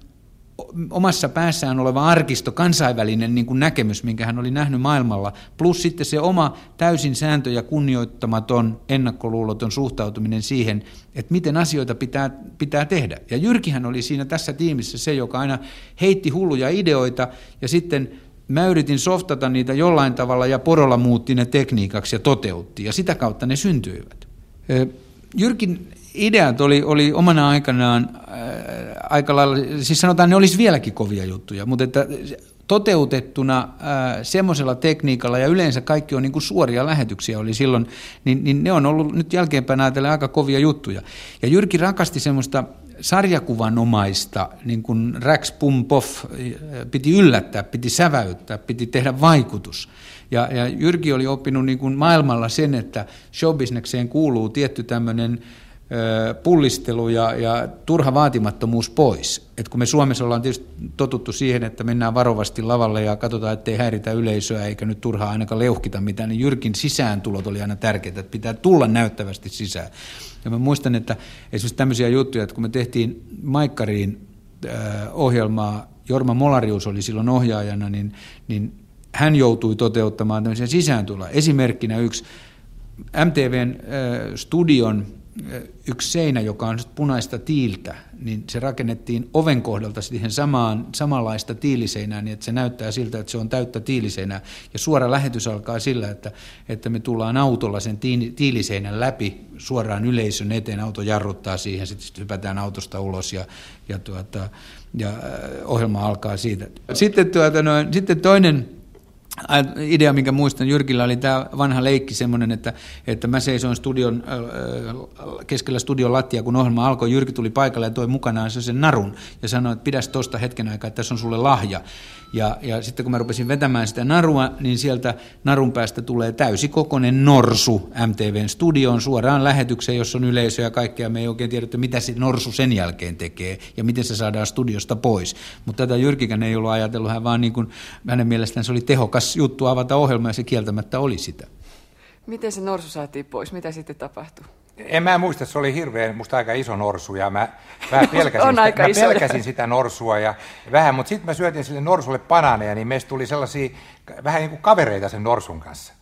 omassa päässään oleva arkisto, kansainvälinen niin kuin näkemys, minkä hän oli nähnyt maailmalla, plus sitten se oma täysin sääntöjä kunnioittamaton, ennakkoluuloton suhtautuminen siihen, että miten asioita pitää, pitää tehdä. Ja Jyrkihän oli siinä tässä tiimissä se, joka aina heitti hulluja ideoita ja sitten mä yritin softata niitä jollain tavalla ja Porolla muutti ne tekniikaksi ja toteutti ja sitä kautta ne syntyivät. Jyrkin ideat oli, oli omana aikanaan äh, aika lailla, siis sanotaan ne olisi vieläkin kovia juttuja, mutta että toteutettuna äh, semmoisella tekniikalla, ja yleensä kaikki on niin kuin suoria lähetyksiä oli silloin, niin, niin ne on ollut nyt jälkeenpäin ajatellen aika kovia juttuja. Ja Jyrki rakasti semmoista sarjakuvanomaista, niin kuin Rax Pum Poff, piti yllättää, piti säväyttää, piti tehdä vaikutus. Ja, ja Jyrki oli oppinut niin kuin maailmalla sen, että showbisnekseen kuuluu tietty tämmöinen pullistelu ja, ja turha vaatimattomuus pois. Et kun me Suomessa ollaan tietysti totuttu siihen, että mennään varovasti lavalle ja katsotaan, ettei häiritä yleisöä eikä nyt turhaa ainakaan leuhkita mitään, niin Jyrkin sisääntulot oli aina tärkeää, että pitää tulla näyttävästi sisään. Ja mä muistan, että esimerkiksi tämmöisiä juttuja, että kun me tehtiin Maikkariin ohjelmaa, Jorma Molarius oli silloin ohjaajana, niin, niin hän joutui toteuttamaan tämmöisiä sisääntuloja. Esimerkkinä yksi MTVn studion yksi seinä, joka on punaista tiiltä, niin se rakennettiin oven kohdalta siihen samaan, samanlaista tiiliseinää, niin että se näyttää siltä, että se on täyttä tiiliseinää. Ja suora lähetys alkaa sillä, että, että me tullaan autolla sen tiiliseinän läpi suoraan yleisön eteen, auto jarruttaa siihen, sitten hypätään autosta ulos ja, ja, tuota, ja ohjelma alkaa siitä. Sitten, tuota, no, sitten toinen idea, minkä muistan Jyrkillä, oli tämä vanha leikki semmoinen, että, että mä seisoin studion, keskellä studion lattia, kun ohjelma alkoi. Jyrki tuli paikalle ja toi mukanaan sen narun ja sanoi, että pidäs tuosta hetken aikaa, että tässä on sulle lahja. Ja, ja sitten kun mä rupesin vetämään sitä narua, niin sieltä narun päästä tulee täysikokoinen norsu MTVn studioon suoraan lähetykseen, jossa on yleisö ja kaikkea. Me ei oikein tiedä, että mitä se norsu sen jälkeen tekee ja miten se saadaan studiosta pois. Mutta tätä Jyrkikän ei ollut ajatellut, hän vaan niin kuin, hänen mielestään se oli tehokas juttu avata ohjelma ja se kieltämättä oli sitä. Miten se norsu saatiin pois? Mitä sitten tapahtui? En mä muista, se oli hirveän, musta aika iso norsu ja mä, mä (laughs) pelkäsin, on sitä, aika mä iso. pelkäsin sitä norsua ja vähän, mutta sitten mä syötin sille norsulle banaaneja, niin meistä tuli sellaisia vähän niin kuin kavereita sen norsun kanssa.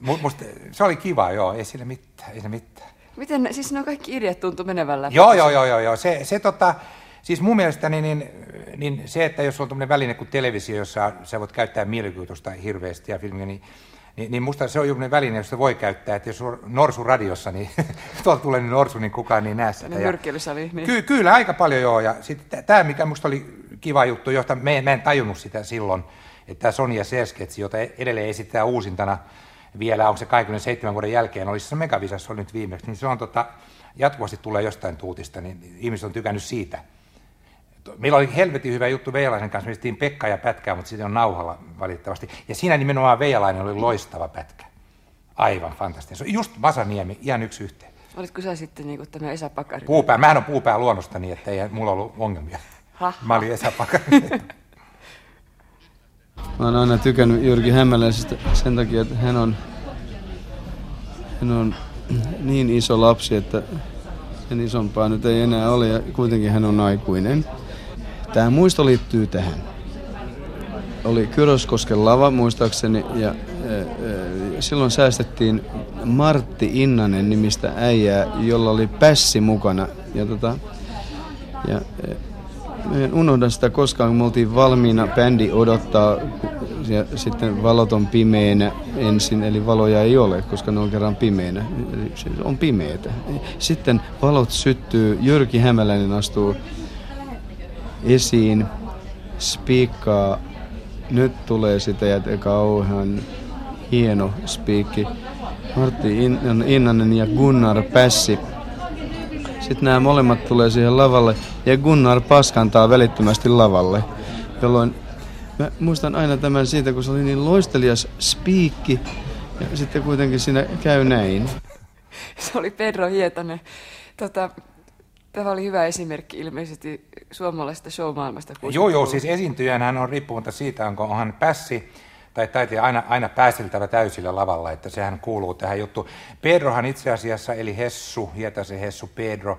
Musta, se oli kiva, joo, ei sille mitään, ei se mitään. Miten, siis ne kaikki ideat tuntui menevän läpi? Joo, joo, joo, joo, joo. Se, se tota, siis mun mielestä niin, niin, niin se, että jos on tämmöinen väline kuin televisio, jossa sä voit käyttää mielikuvitusta hirveästi ja filmiä, niin niin, niin musta se on joku väline, josta voi käyttää, että jos on norsu radiossa, niin (laughs) tuolta tulee niin norsu, niin kukaan ei näe sitä. Ja, niin. Ky- kyllä, aika paljon joo. Ja sitten tämä, mikä musta oli kiva juttu, jota me, mä en tajunnut sitä silloin, että tämä Sonia Sesketsi, jota edelleen esittää uusintana vielä, onko se 27 vuoden jälkeen, olisi se Megavisassa oli nyt viimeksi, niin se on tota, jatkuvasti tulee jostain tuutista, niin ihmiset on tykännyt siitä. Meillä oli helvetin hyvä juttu Veijalaisen kanssa, me Pekka ja Pätkää, mutta sitten on nauhalla valitettavasti. Ja siinä nimenomaan Veijalainen oli loistava pätkä. Aivan fantastinen. Se on just Masaniemi, ihan yksi yhteen. Olitko sä sitten niin tämä Esa Pakari? Puupää. Mähän on puupää luonnostani, niin että ei mulla ollut ongelmia. Ha, Mä olin Esa Pakari. (laughs) Mä oon aina tykännyt Jyrki Hämäläisestä sen takia, että hän on, hän on (clears throat) niin iso lapsi, että sen isompaa nyt ei enää ole ja kuitenkin hän on aikuinen. Tämä muisto liittyy tähän. Oli Kyroskosken lava muistaakseni ja ää, silloin säästettiin Martti Innanen nimistä äijää, jolla oli pässi mukana. Ja, tota, ja ää, en unohda sitä koskaan, kun me oltiin valmiina, bändi odottaa ja sitten valot on pimeänä ensin, eli valoja ei ole, koska ne on kerran pimeänä. Se on pimeätä. Sitten valot syttyy, Jyrki Hämäläinen astuu esiin, spiikkaa, nyt tulee sitä ja kauhean hieno spiikki. Martti Innanen ja Gunnar Pässi. Sitten nämä molemmat tulee siihen lavalle ja Gunnar paskantaa välittömästi lavalle, jolloin mä muistan aina tämän siitä, kun se oli niin loistelias spiikki ja sitten kuitenkin siinä käy näin. (laughs) Se oli Pedro Hietanen. Tota, Tämä oli hyvä esimerkki ilmeisesti suomalaisesta showmaailmasta. Joo, joo, siis esiintyjänhän on riippumatta siitä, onko hän pässi tai taiteilija aina, aina päästeltävä täysillä lavalla, että sehän kuuluu tähän juttuun. Pedrohan itse asiassa, eli Hessu, Hietasen Hessu Pedro,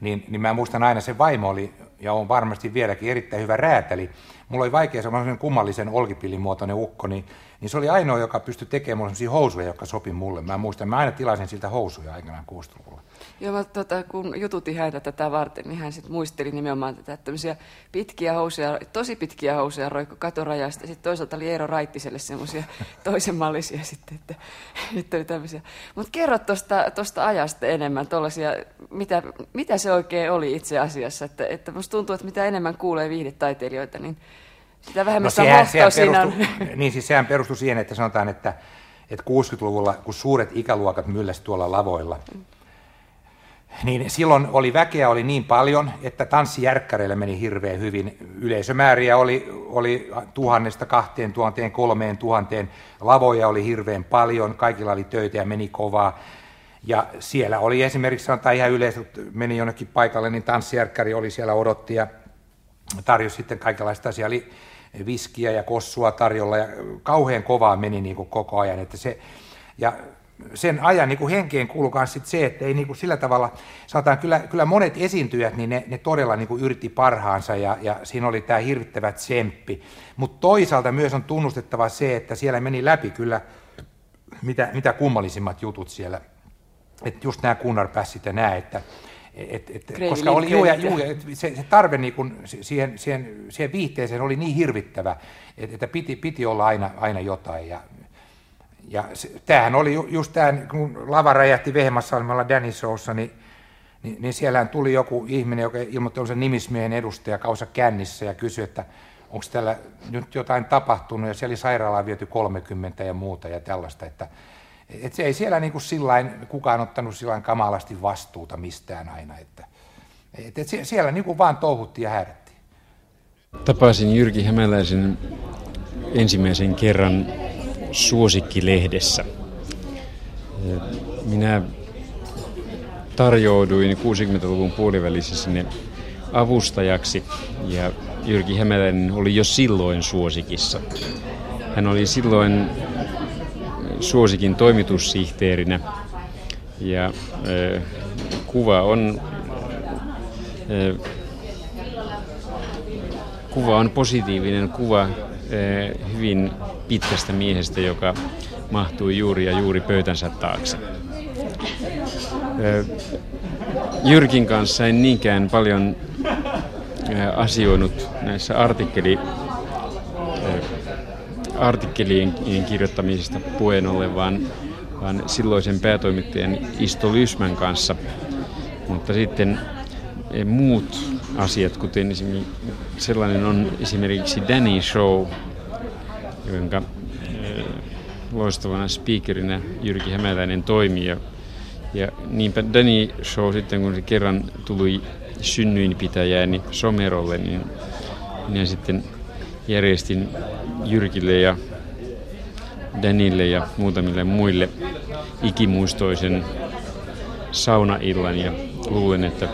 niin, niin mä muistan aina, se vaimo oli, ja on varmasti vieläkin erittäin hyvä räätäli. Mulla oli vaikea semmoisen kummallisen olkipillin muotoinen ukko, niin, niin se oli ainoa, joka pystyi tekemään mulle housuja, jotka sopi mulle. Mä muistan, mä aina tilasin siltä housuja aikanaan 60-luvulla. Joo, tota, kun jututin häntä tätä varten, niin hän sitten muisteli nimenomaan tätä, että tämmöisiä pitkiä housuja, tosi pitkiä housuja roikko katorajasta, ja sitten toisaalta oli Eero Raittiselle semmoisia (laughs) toisenmallisia sitten, että, (laughs) että oli tämmöisiä. Mutta kerro tuosta ajasta enemmän, tollaisia, mitä, mitä se oikein oli itse asiassa, että, että musta tuntuu, että mitä enemmän kuulee viihdetaiteilijoita, niin sitä vähemmän no, sehän, sehän siinä on. (laughs) Niin siis sehän perustui siihen, että sanotaan, että, että 60-luvulla, kun suuret ikäluokat mylläsi tuolla lavoilla, mm niin silloin oli väkeä oli niin paljon, että tanssijärkkäreille meni hirveän hyvin. Yleisömääriä oli, oli tuhannesta kahteen tuhanteen, kolmeen tuhanteen, lavoja oli hirveän paljon, kaikilla oli töitä ja meni kovaa. Ja siellä oli esimerkiksi, sanotaan ihan yleensä, meni jonnekin paikalle, niin tanssijärkkäri oli siellä odotti ja tarjosi sitten kaikenlaista asiaa. Oli viskiä ja kossua tarjolla ja kauhean kovaa meni niin kuin koko ajan. Että se, ja sen ajan niin kuin henkeen kuuluu myös sit se, että ei niin kuin sillä tavalla, sanotaan kyllä, kyllä monet esiintyjät, niin ne, ne todella niin kuin yritti parhaansa ja, ja siinä oli tämä hirvittävä tsemppi. Mutta toisaalta myös on tunnustettava se, että siellä meni läpi kyllä mitä, mitä kummallisimmat jutut siellä. että just nämä kunnarpässit ja nämä, että et, et, koska oli, juu, juu, se, se tarve niin kun, siihen, siihen, siihen viihteeseen oli niin hirvittävä, että, että piti, piti olla aina, aina jotain. Ja, ja se, tämähän oli ju, just tämä, kun lava räjähti Vehmassalmella Showssa, niin, niin, niin siellähän tuli joku ihminen, joka ilmoitti sen nimismiehen edustaja kausa kännissä ja kysyi, että onko täällä nyt jotain tapahtunut, ja siellä oli sairaalaan viety 30 ja muuta ja tällaista, että et se ei siellä niin kuin sillain, kukaan ottanut sillain kamalasti vastuuta mistään aina, että et, et siellä niin kuin vaan touhuttiin ja häädettiin. Tapasin Jyrki Hämäläisen ensimmäisen kerran suosikkilehdessä. Minä tarjouduin 60-luvun puolivälissä sinne avustajaksi ja Jyrki Hämäläinen oli jo silloin suosikissa. Hän oli silloin suosikin toimitussihteerinä ja äh, kuva on äh, kuva on positiivinen kuva hyvin pitkästä miehestä, joka mahtui juuri ja juuri pöytänsä taakse. Jyrkin kanssa en niinkään paljon asioinut näissä artikkeli, artikkelien kirjoittamisesta puheen ollen, vaan, vaan silloisen päätoimittajan Isto Lysmän kanssa. Mutta sitten muut asiat, kuten sellainen on esimerkiksi Danny Show, jonka loistavana speakerinä Jyrki Hämäläinen toimii. Ja, ja niinpä Danny Show sitten, kun se kerran tuli synnyinpitäjääni Somerolle, niin minä sitten järjestin Jyrkille ja Danille ja muutamille muille ikimuistoisen saunaillan ja luulen, että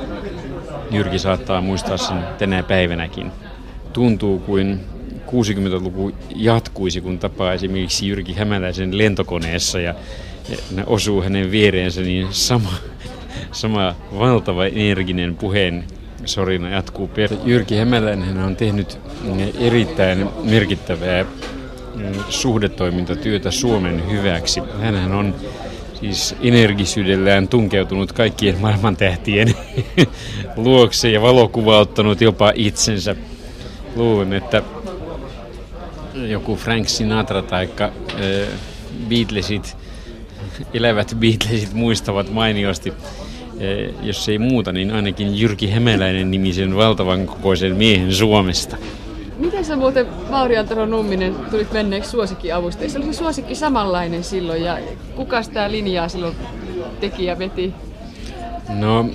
Jyrki saattaa muistaa sen tänä päivänäkin. Tuntuu kuin 60-luku jatkuisi, kun tapaa esimerkiksi Jyrki Hämäläisen lentokoneessa ja osuu hänen viereensä, niin sama, sama valtava energinen puheen sorina jatkuu. Jyrki Hämäläinen on tehnyt erittäin merkittävää mm, suhdetoimintatyötä Suomen hyväksi. Hänhän on siis energisyydellään tunkeutunut kaikkien maailman tähtien (laughs) luokse ja valokuvauttanut jopa itsensä. Luulen, että joku Frank Sinatra tai Beatlesit, elävät Beatlesit muistavat mainiosti jos ei muuta, niin ainakin Jyrki Hämäläinen nimisen valtavan kokoisen miehen Suomesta. Miten sä muuten, Mauri Antero Numminen, tulit menneeksi suosikkiavustajiksi? Oli se suosikki samanlainen silloin ja kuka sitä linjaa silloin teki ja veti? No,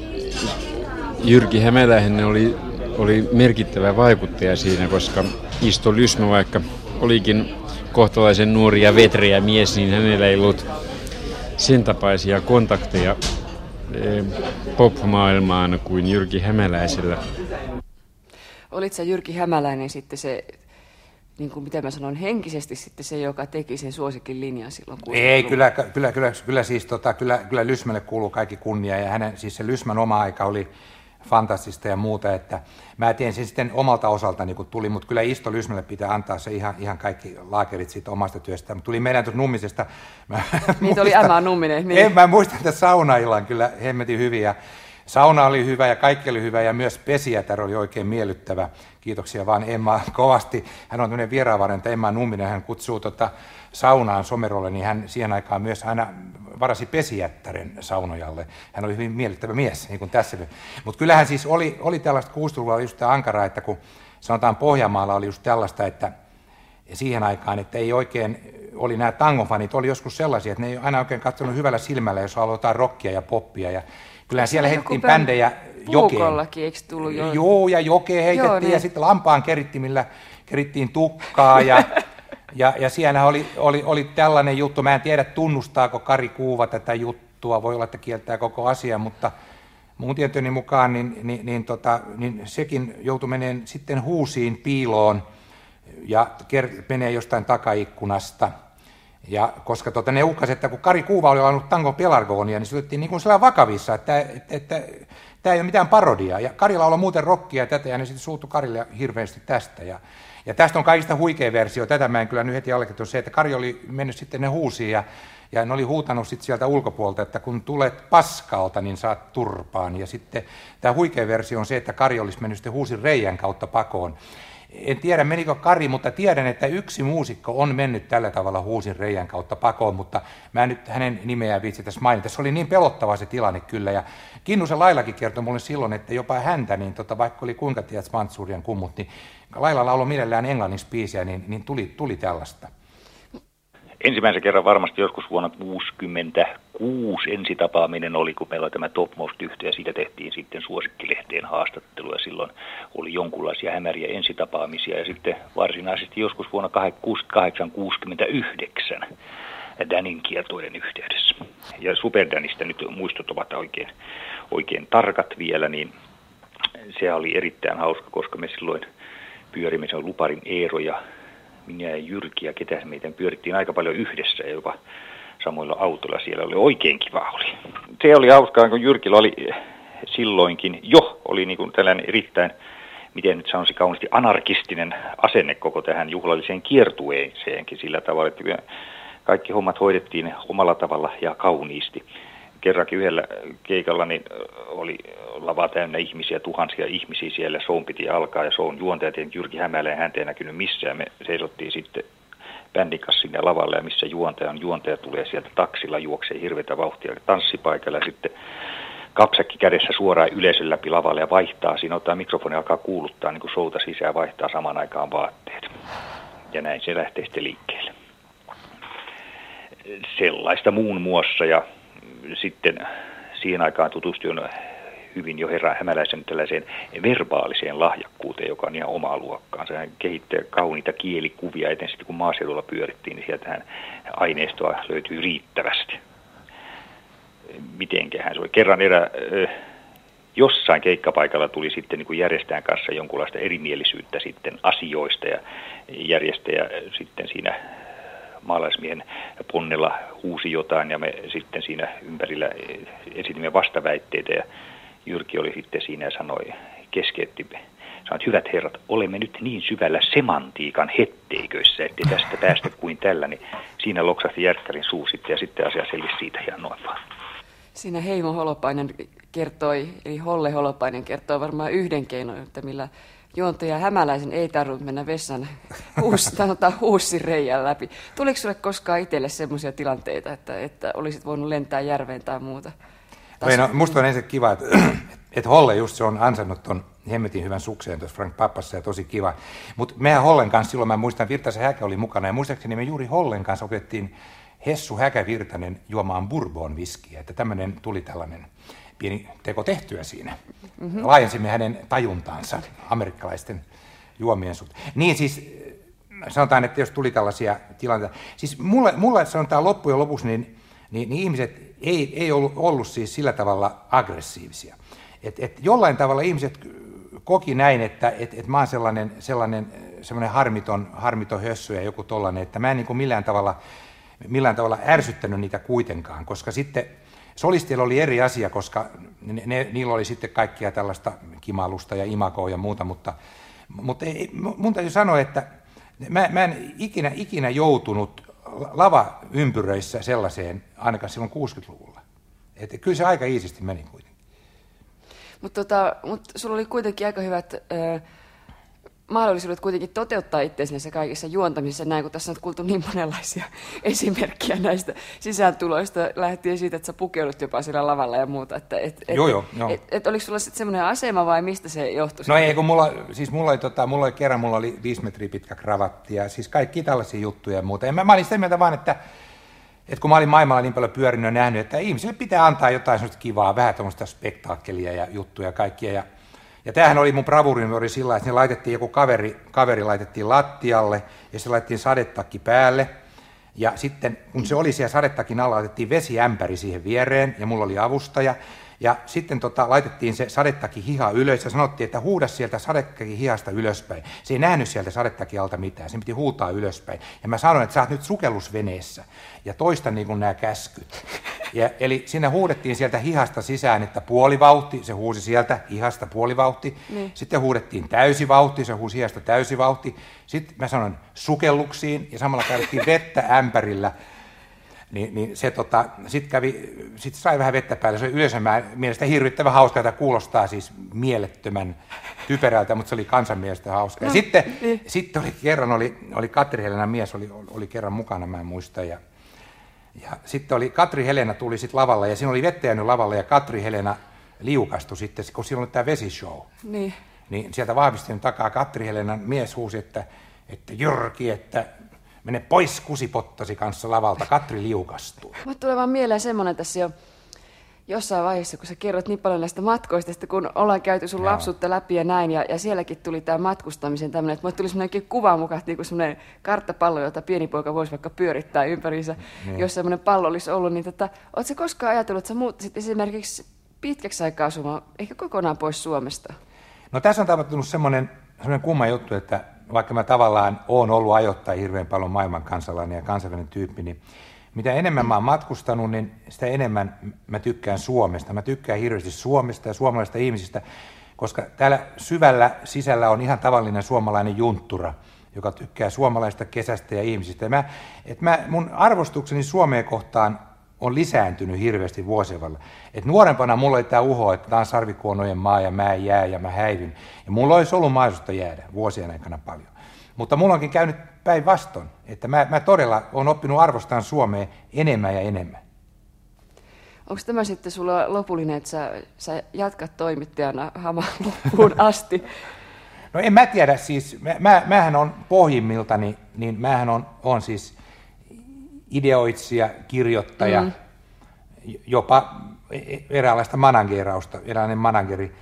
Jyrki Hämäläinen oli, oli merkittävä vaikuttaja siinä, koska Isto Lysmä vaikka olikin kohtalaisen nuori ja vetreä mies, niin hänellä ei ollut sen tapaisia kontakteja Eh, pop-maailmaan kuin Jyrki Hämäläisellä. Olit sä Jyrki Hämäläinen sitten se, niin kuin mitä mä sanon, henkisesti sitten se, joka teki sen suosikin linjan silloin? Ei, kyllä, kyllä, kyllä, kyllä, siis tota, kyllä, kyllä Lysmälle kuuluu kaikki kunnia ja hänen, siis se Lysmän oma aika oli fantastista ja muuta, että mä teen sen sitten omalta osaltani, kun tuli, mutta kyllä Isto Lysmälle pitää antaa se ihan, ihan kaikki laakerit siitä omasta työstä. Mutta tuli meidän tuossa Nummisesta. (laughs) Mä Niitä oli Emma Numminen. Niin. En, mä muistan, että saunaillan kyllä hemmetin hyviä. Sauna oli hyvä ja kaikki oli hyvä ja myös pesijätär oli oikein miellyttävä. Kiitoksia vaan Emma kovasti. Hän on tämmöinen vieraanvarenta Emma Numminen. Hän kutsuu tota saunaan Somerolle, niin hän siihen aikaan myös aina varasi pesijättären saunojalle. Hän oli hyvin miellyttävä mies, niin kuin tässä. Mutta kyllähän siis oli, oli tällaista 60-luvulla just tämä ankara, että kun sanotaan Pohjanmaalla oli just tällaista, että siihen aikaan, että ei oikein, oli nämä tangofanit, oli joskus sellaisia, että ne ei aina oikein katsonut hyvällä silmällä, jos aloitetaan rockia ja poppia. Ja kyllähän siellä heitettiin bändejä jokeen. eikö tullut jo? Joo, ja jokeen heitettiin Joo, niin. ja sitten lampaan kerittimillä kerittiin tukkaa ja (laughs) Ja, ja siellä oli, oli, oli tällainen juttu, mä en tiedä tunnustaako Kari Kuuva tätä juttua, voi olla, että kieltää koko asia, mutta mun tietoni mukaan niin, niin, niin, tota, niin sekin joutui menemään sitten huusiin piiloon ja ker- menee jostain takaikkunasta. Ja koska tota, ne uhkasi, että kun Kari Kuuva oli ollut tango pelargonia, niin se otettiin niin kuin vakavissa, että, että, että, että tämä ei ole mitään parodiaa. Ja Karilla oli muuten rokkia ja tätä, ja ne sitten suuttu Karille hirveästi tästä. Ja, Ja tästä on kaikista huikea versio, tätä mä en kyllä nyt heti allekirjoitu, se, että Kari oli mennyt sitten ne huusiin ja, ja ne oli huutanut sitten sieltä ulkopuolelta, että kun tulet paskalta, niin saat turpaan. Ja sitten tämä huikea versio on se, että Kari olisi mennyt sitten huusin reijän kautta pakoon. En tiedä menikö Kari, mutta tiedän, että yksi muusikko on mennyt tällä tavalla huusin reijän kautta pakoon, mutta mä en nyt hänen nimeään viitsi tässä mainita. Se oli niin pelottava se tilanne kyllä, ja Kinnusen Lailakin kertoi mulle silloin, että jopa häntä, niin tota, vaikka oli kuinka tiedät Mantsurian kummut, niin Laila lauloi mielellään englanniksi biisiä, niin, niin tuli, tuli tällaista. Ensimmäisen kerran varmasti joskus vuonna 1966 ensitapaaminen oli, kun meillä oli tämä Topmost yhteen ja siitä tehtiin sitten suosikkilehteen haastattelu ja silloin oli jonkunlaisia hämäriä ensitapaamisia ja sitten varsinaisesti joskus vuonna 1968-69 Danin kiertoiden yhteydessä. Ja Superdanista nyt muistot ovat oikein, oikein tarkat vielä, niin se oli erittäin hauska, koska me silloin pyörimme, se on Luparin Eero ja minä ja Jyrki ja ketä meitä pyörittiin aika paljon yhdessä ja jopa samoilla autoilla siellä oli oikein kiva oli. Se oli hauskaa, kun Jyrkillä oli silloinkin jo oli niin kuin tällainen erittäin, miten nyt sanoisi kauniisti, anarkistinen asenne koko tähän juhlalliseen kiertueeseenkin sillä tavalla, että kaikki hommat hoidettiin omalla tavalla ja kauniisti. Kerrankin yhdellä keikalla niin oli lava täynnä ihmisiä, tuhansia ihmisiä siellä. Soun piti alkaa ja Soun juontaja, Jyrki Hämäleen häntä ei näkynyt missään. Me seisottiin sitten bändin kanssa sinne lavalle ja missä juontaja on. Juontaja tulee sieltä taksilla, juoksee hirveätä vauhtia tanssipaikalla ja sitten kapsakki kädessä suoraan yleisön läpi lavalle ja vaihtaa. Siinä ottaa mikrofoni alkaa kuuluttaa niin kuin showta sisään vaihtaa saman aikaan vaatteet. Ja näin se lähtee sitten liikkeelle. Sellaista muun muassa ja sitten siihen aikaan tutustuin hyvin jo herra Hämäläisen tällaiseen verbaaliseen lahjakkuuteen, joka on ihan omaa luokkaansa. Hän kehittää kauniita kielikuvia, eten sitten kun maaseudulla pyörittiin, niin sieltähän aineistoa löytyy riittävästi. Mitenköhän se oli? Kerran erä, jossain keikkapaikalla tuli sitten niin järjestäjän kanssa jonkunlaista erimielisyyttä sitten asioista ja järjestäjä sitten siinä maalaismiehen ponnella huusi jotain ja me sitten siinä ympärillä esitimme vastaväitteitä ja Jyrki oli sitten siinä ja sanoi, keskeytti, sanoi, että hyvät herrat, olemme nyt niin syvällä semantiikan hetteiköissä, että tästä päästä kuin tällä, niin siinä loksahti Järkkärin suu sitten ja sitten asia selvisi siitä ja noin vaan. Siinä Heimo Holopainen kertoi, eli Holle Holopainen kertoi varmaan yhden keinon, että millä juontaja Hämäläisen ei tarvitse mennä vessan (laughs) huus, huussin reijän läpi. Tuliko sinulle koskaan itselle sellaisia tilanteita, että, että olisit voinut lentää järveen tai muuta? No, no, musta on ensin kiva, että, (clears throat) että Holle just se on ansainnut ton hemmetin hyvän sukseen tuossa Frank Pappassa ja tosi kiva. Mutta meidän Hollen kanssa silloin, mä muistan, Virtasen Häkä oli mukana ja muistaakseni me juuri Hollen kanssa opetettiin Hessu Häkävirtanen juomaan bourbon viskiä, että tämmöinen tuli tällainen pieni teko tehtyä siinä. Mm-hmm. Laajensimme hänen tajuntaansa amerikkalaisten juomien suhteen. Niin siis sanotaan, että jos tuli tällaisia tilanteita. Siis mulle, mulle sanotaan loppujen lopuksi, niin, niin, niin ihmiset ei, ei ollut, ollut siis sillä tavalla aggressiivisia. Et, et jollain tavalla ihmiset koki näin, että et, et mä oon sellainen, sellainen, sellainen harmiton, harmiton hössy ja joku tollainen, että mä en niin kuin millään tavalla, millään tavalla ärsyttänyt niitä kuitenkaan, koska sitten Solisteilla oli eri asia, koska ne, ne, niillä oli sitten kaikkia tällaista kimalusta ja imakoa ja muuta, mutta, mutta ei, mun täytyy sanoa, että mä, mä en ikinä, ikinä joutunut lava-ympyröissä sellaiseen, ainakaan silloin 60-luvulla. Että kyllä se aika iisisti meni kuitenkin. Mutta tota, mut sulla oli kuitenkin aika hyvät äh, mahdollisuudet kuitenkin toteuttaa itseäsi näissä kaikissa juontamisissa, näin kun tässä on kuultu niin monenlaisia (laughs) esimerkkejä näistä sisääntuloista, lähtien siitä, että sä pukeudut jopa siellä lavalla ja muuta. Että, et, et, joo, joo, joo. Et, et, oliko sulla sitten semmoinen asema vai mistä se johtui? No ei, kun mulla, siis mulla oli, tota, mulla oli kerran, mulla oli viisi metriä pitkä kravatti ja siis kaikki tällaisia juttuja ja muuta. Ja mä, mä olin sitä mieltä vaan, että, että kun mä olin maailmalla niin paljon pyörinyt ja nähnyt, että ihmisille pitää antaa jotain sellaista kivaa, vähän tämmöistä spektaakkelia ja juttuja ja kaikkia. Ja ja tämähän oli mun bravurini, oli sillä että ne laitettiin joku kaveri, kaveri laitettiin lattialle ja se laitettiin sadetakki päälle. Ja sitten kun se oli siellä sadetakin alla, laitettiin vesiämpäri siihen viereen ja mulla oli avustaja. Ja sitten tota, laitettiin se sadetaki hiha ylös ja sanottiin, että huuda sieltä sadetaki hihasta ylöspäin. Se ei nähnyt sieltä sadetaki alta mitään, se piti huutaa ylöspäin. Ja mä sanoin, että sä oot nyt sukellusveneessä ja toista niin kuin nämä käskyt. Ja, eli sinne huudettiin sieltä hihasta sisään, että puolivauhti, se huusi sieltä hihasta puolivauhti. Niin. Sitten huudettiin täysivauhti, se huusi hihasta täysivauhti. Sitten mä sanoin sukelluksiin ja samalla käytettiin vettä ämpärillä. Niin, niin se tota, sitten kävi, sit sai vähän vettä päälle. Se oli yleensä mä, mielestä hirvittävän hauska, että kuulostaa siis mielettömän typerältä, mutta se oli kansan mielestä hauska. No, ja sitten, niin. sitten oli kerran, oli, oli Katri Helena mies, oli, oli kerran mukana, mä en muista, ja ja sitten oli, Katri Helena tuli sitten lavalle ja siinä oli vettä jäänyt lavalle ja Katri Helena liukastui sitten, kun siinä oli tämä vesishow. Niin. Niin sieltä vahvistin takaa Katri Helenan mies huusi, että, että Jyrki, että mene pois kusipottasi kanssa lavalta, Katri liukastuu. Mutta tulee vaan mieleen semmoinen tässä jo, jossain vaiheessa, kun sä kerrot niin paljon näistä matkoista, että kun ollaan käyty sun Joo. lapsuutta läpi ja näin, ja, ja sielläkin tuli tämä matkustamisen tämmöinen, että mulle tuli semmoinenkin kuva mukaan, niin kuin semmoinen karttapallo, jota pieni poika voisi vaikka pyörittää ympäriinsä, niin. jos semmoinen pallo olisi ollut, niin tota, ootko koskaan ajatellut, että sä muuttaisit esimerkiksi pitkäksi aikaa asumaan, ehkä kokonaan pois Suomesta? No tässä on tapahtunut semmoinen, semmoinen kumma juttu, että vaikka mä tavallaan oon ollut ajoittaa hirveän paljon maailman kansalainen ja kansainvälinen tyyppi, niin mitä enemmän mä oon matkustanut, niin sitä enemmän mä tykkään Suomesta. Mä tykkään hirveästi Suomesta ja suomalaisista ihmisistä, koska täällä syvällä sisällä on ihan tavallinen suomalainen junttura, joka tykkää suomalaista kesästä ja ihmisistä. Ja mä, et mä, mun arvostukseni Suomeen kohtaan on lisääntynyt hirveästi vuosien varrella. Et nuorempana mulla oli tämä uho, että tämä on sarvikuonojen maa ja mä jää ja mä häivyn. Ja mulla olisi ollut mahdollisuutta jäädä vuosien aikana paljon. Mutta mulla onkin käynyt päinvastoin, että mä, mä todella olen oppinut arvostamaan Suomea enemmän ja enemmän. Onko tämä sitten sulla lopullinen, että sä, sä jatkat toimittajana hamaan loppuun (laughs) asti? No en mä tiedä, siis mä, mä, mähän on pohjimmiltani, niin mähän on, on siis ideoitsija, kirjoittaja, mm. jopa eräänlaista managerausta, eräänlainen manageri.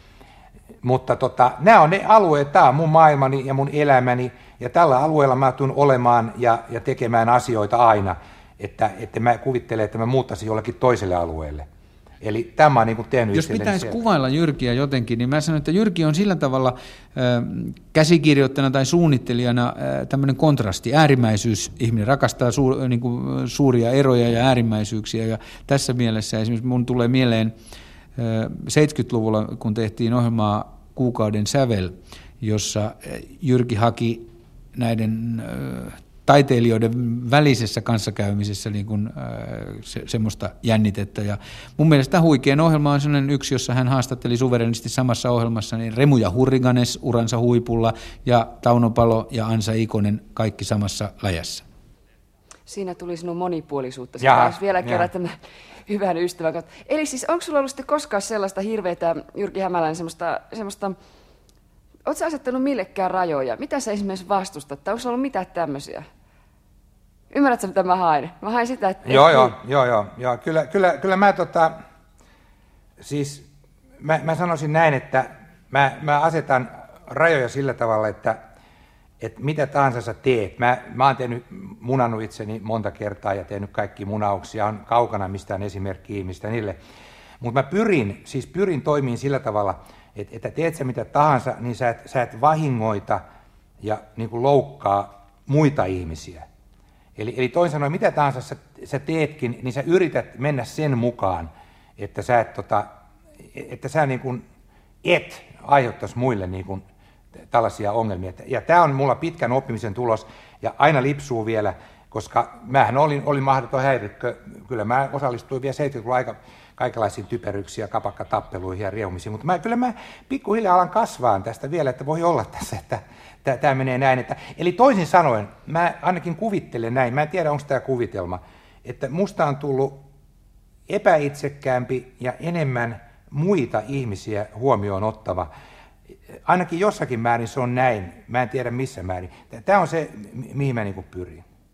Mutta tota, nämä on ne alueet, tämä on mun maailmani ja mun elämäni, ja tällä alueella mä tulen olemaan ja, ja tekemään asioita aina, että, että mä kuvittelen, että mä muuttaisin jollekin toiselle alueelle. Eli tämä on niin kuin tehnyt Jos pitäisi siellä. kuvailla Jyrkiä jotenkin, niin mä sanon, että Jyrki on sillä tavalla äh, käsikirjoittajana tai suunnittelijana äh, tämmöinen kontrasti, äärimmäisyys. Ihminen rakastaa suur, niin kuin, suuria eroja ja äärimmäisyyksiä. Ja tässä mielessä esimerkiksi mun tulee mieleen äh, 70-luvulla, kun tehtiin ohjelmaa Kuukauden sävel, jossa Jyrki haki näiden taiteilijoiden välisessä kanssakäymisessä niin kuin, se, semmoista jännitettä. Ja mun mielestä huikean ohjelma on sellainen yksi, jossa hän haastatteli suverenisti samassa ohjelmassa niin Remu ja Hurriganes uransa huipulla ja Tauno Palo ja Ansa Ikonen kaikki samassa läjässä. Siinä tuli sinun monipuolisuutta. Jaha, vielä kerran tämä hyvän ystävän Eli siis onko sulla ollut sitten koskaan sellaista hirveätä, Jyrki Hämäläinen, semmoista, semmoista Oletko asettanut millekään rajoja? Mitä sä esimerkiksi vastustat? Tai onko ollut mitään tämmöisiä? Ymmärrätkö, mitä mä haen? Mä haen sitä, että... Joo, joo, joo, joo, joo. Kyllä, kyllä, kyllä mä tota, siis mä, mä sanoisin näin, että mä, mä asetan rajoja sillä tavalla, että, että mitä tahansa sä teet. Mä, mä oon tehnyt, munannut itseni monta kertaa ja tehnyt kaikki munauksia, on kaukana mistään esimerkkiä ihmistä niille. Mutta mä pyrin, siis pyrin toimiin sillä tavalla, että, että teet sä mitä tahansa, niin sä et, sä et vahingoita ja niin kuin loukkaa muita ihmisiä. Eli, eli toisin sanoen, mitä tahansa sä, sä teetkin, niin sä yrität mennä sen mukaan, että sä, et, tota, että sä niin kuin et aiheuttaisi muille niin kuin tällaisia ongelmia. Ja tämä on mulla pitkän oppimisen tulos, ja aina lipsuu vielä, koska mähän olin, olin mahdoton häirikkö. Kyllä mä osallistuin vielä 70-luvulla aika kaikenlaisiin typeryksiä, kapakkatappeluihin ja riehumisiin, mutta mä, kyllä mä pikkuhiljaa alan kasvaa tästä vielä, että voi olla tässä, että tämä menee näin. Että, eli toisin sanoen, mä ainakin kuvittelen näin, mä en tiedä onko tämä kuvitelma, että musta on tullut epäitsekkäämpi ja enemmän muita ihmisiä huomioon ottava. Ainakin jossakin määrin se on näin, mä en tiedä missä määrin. Tämä on se, mihin mä niin pyrin.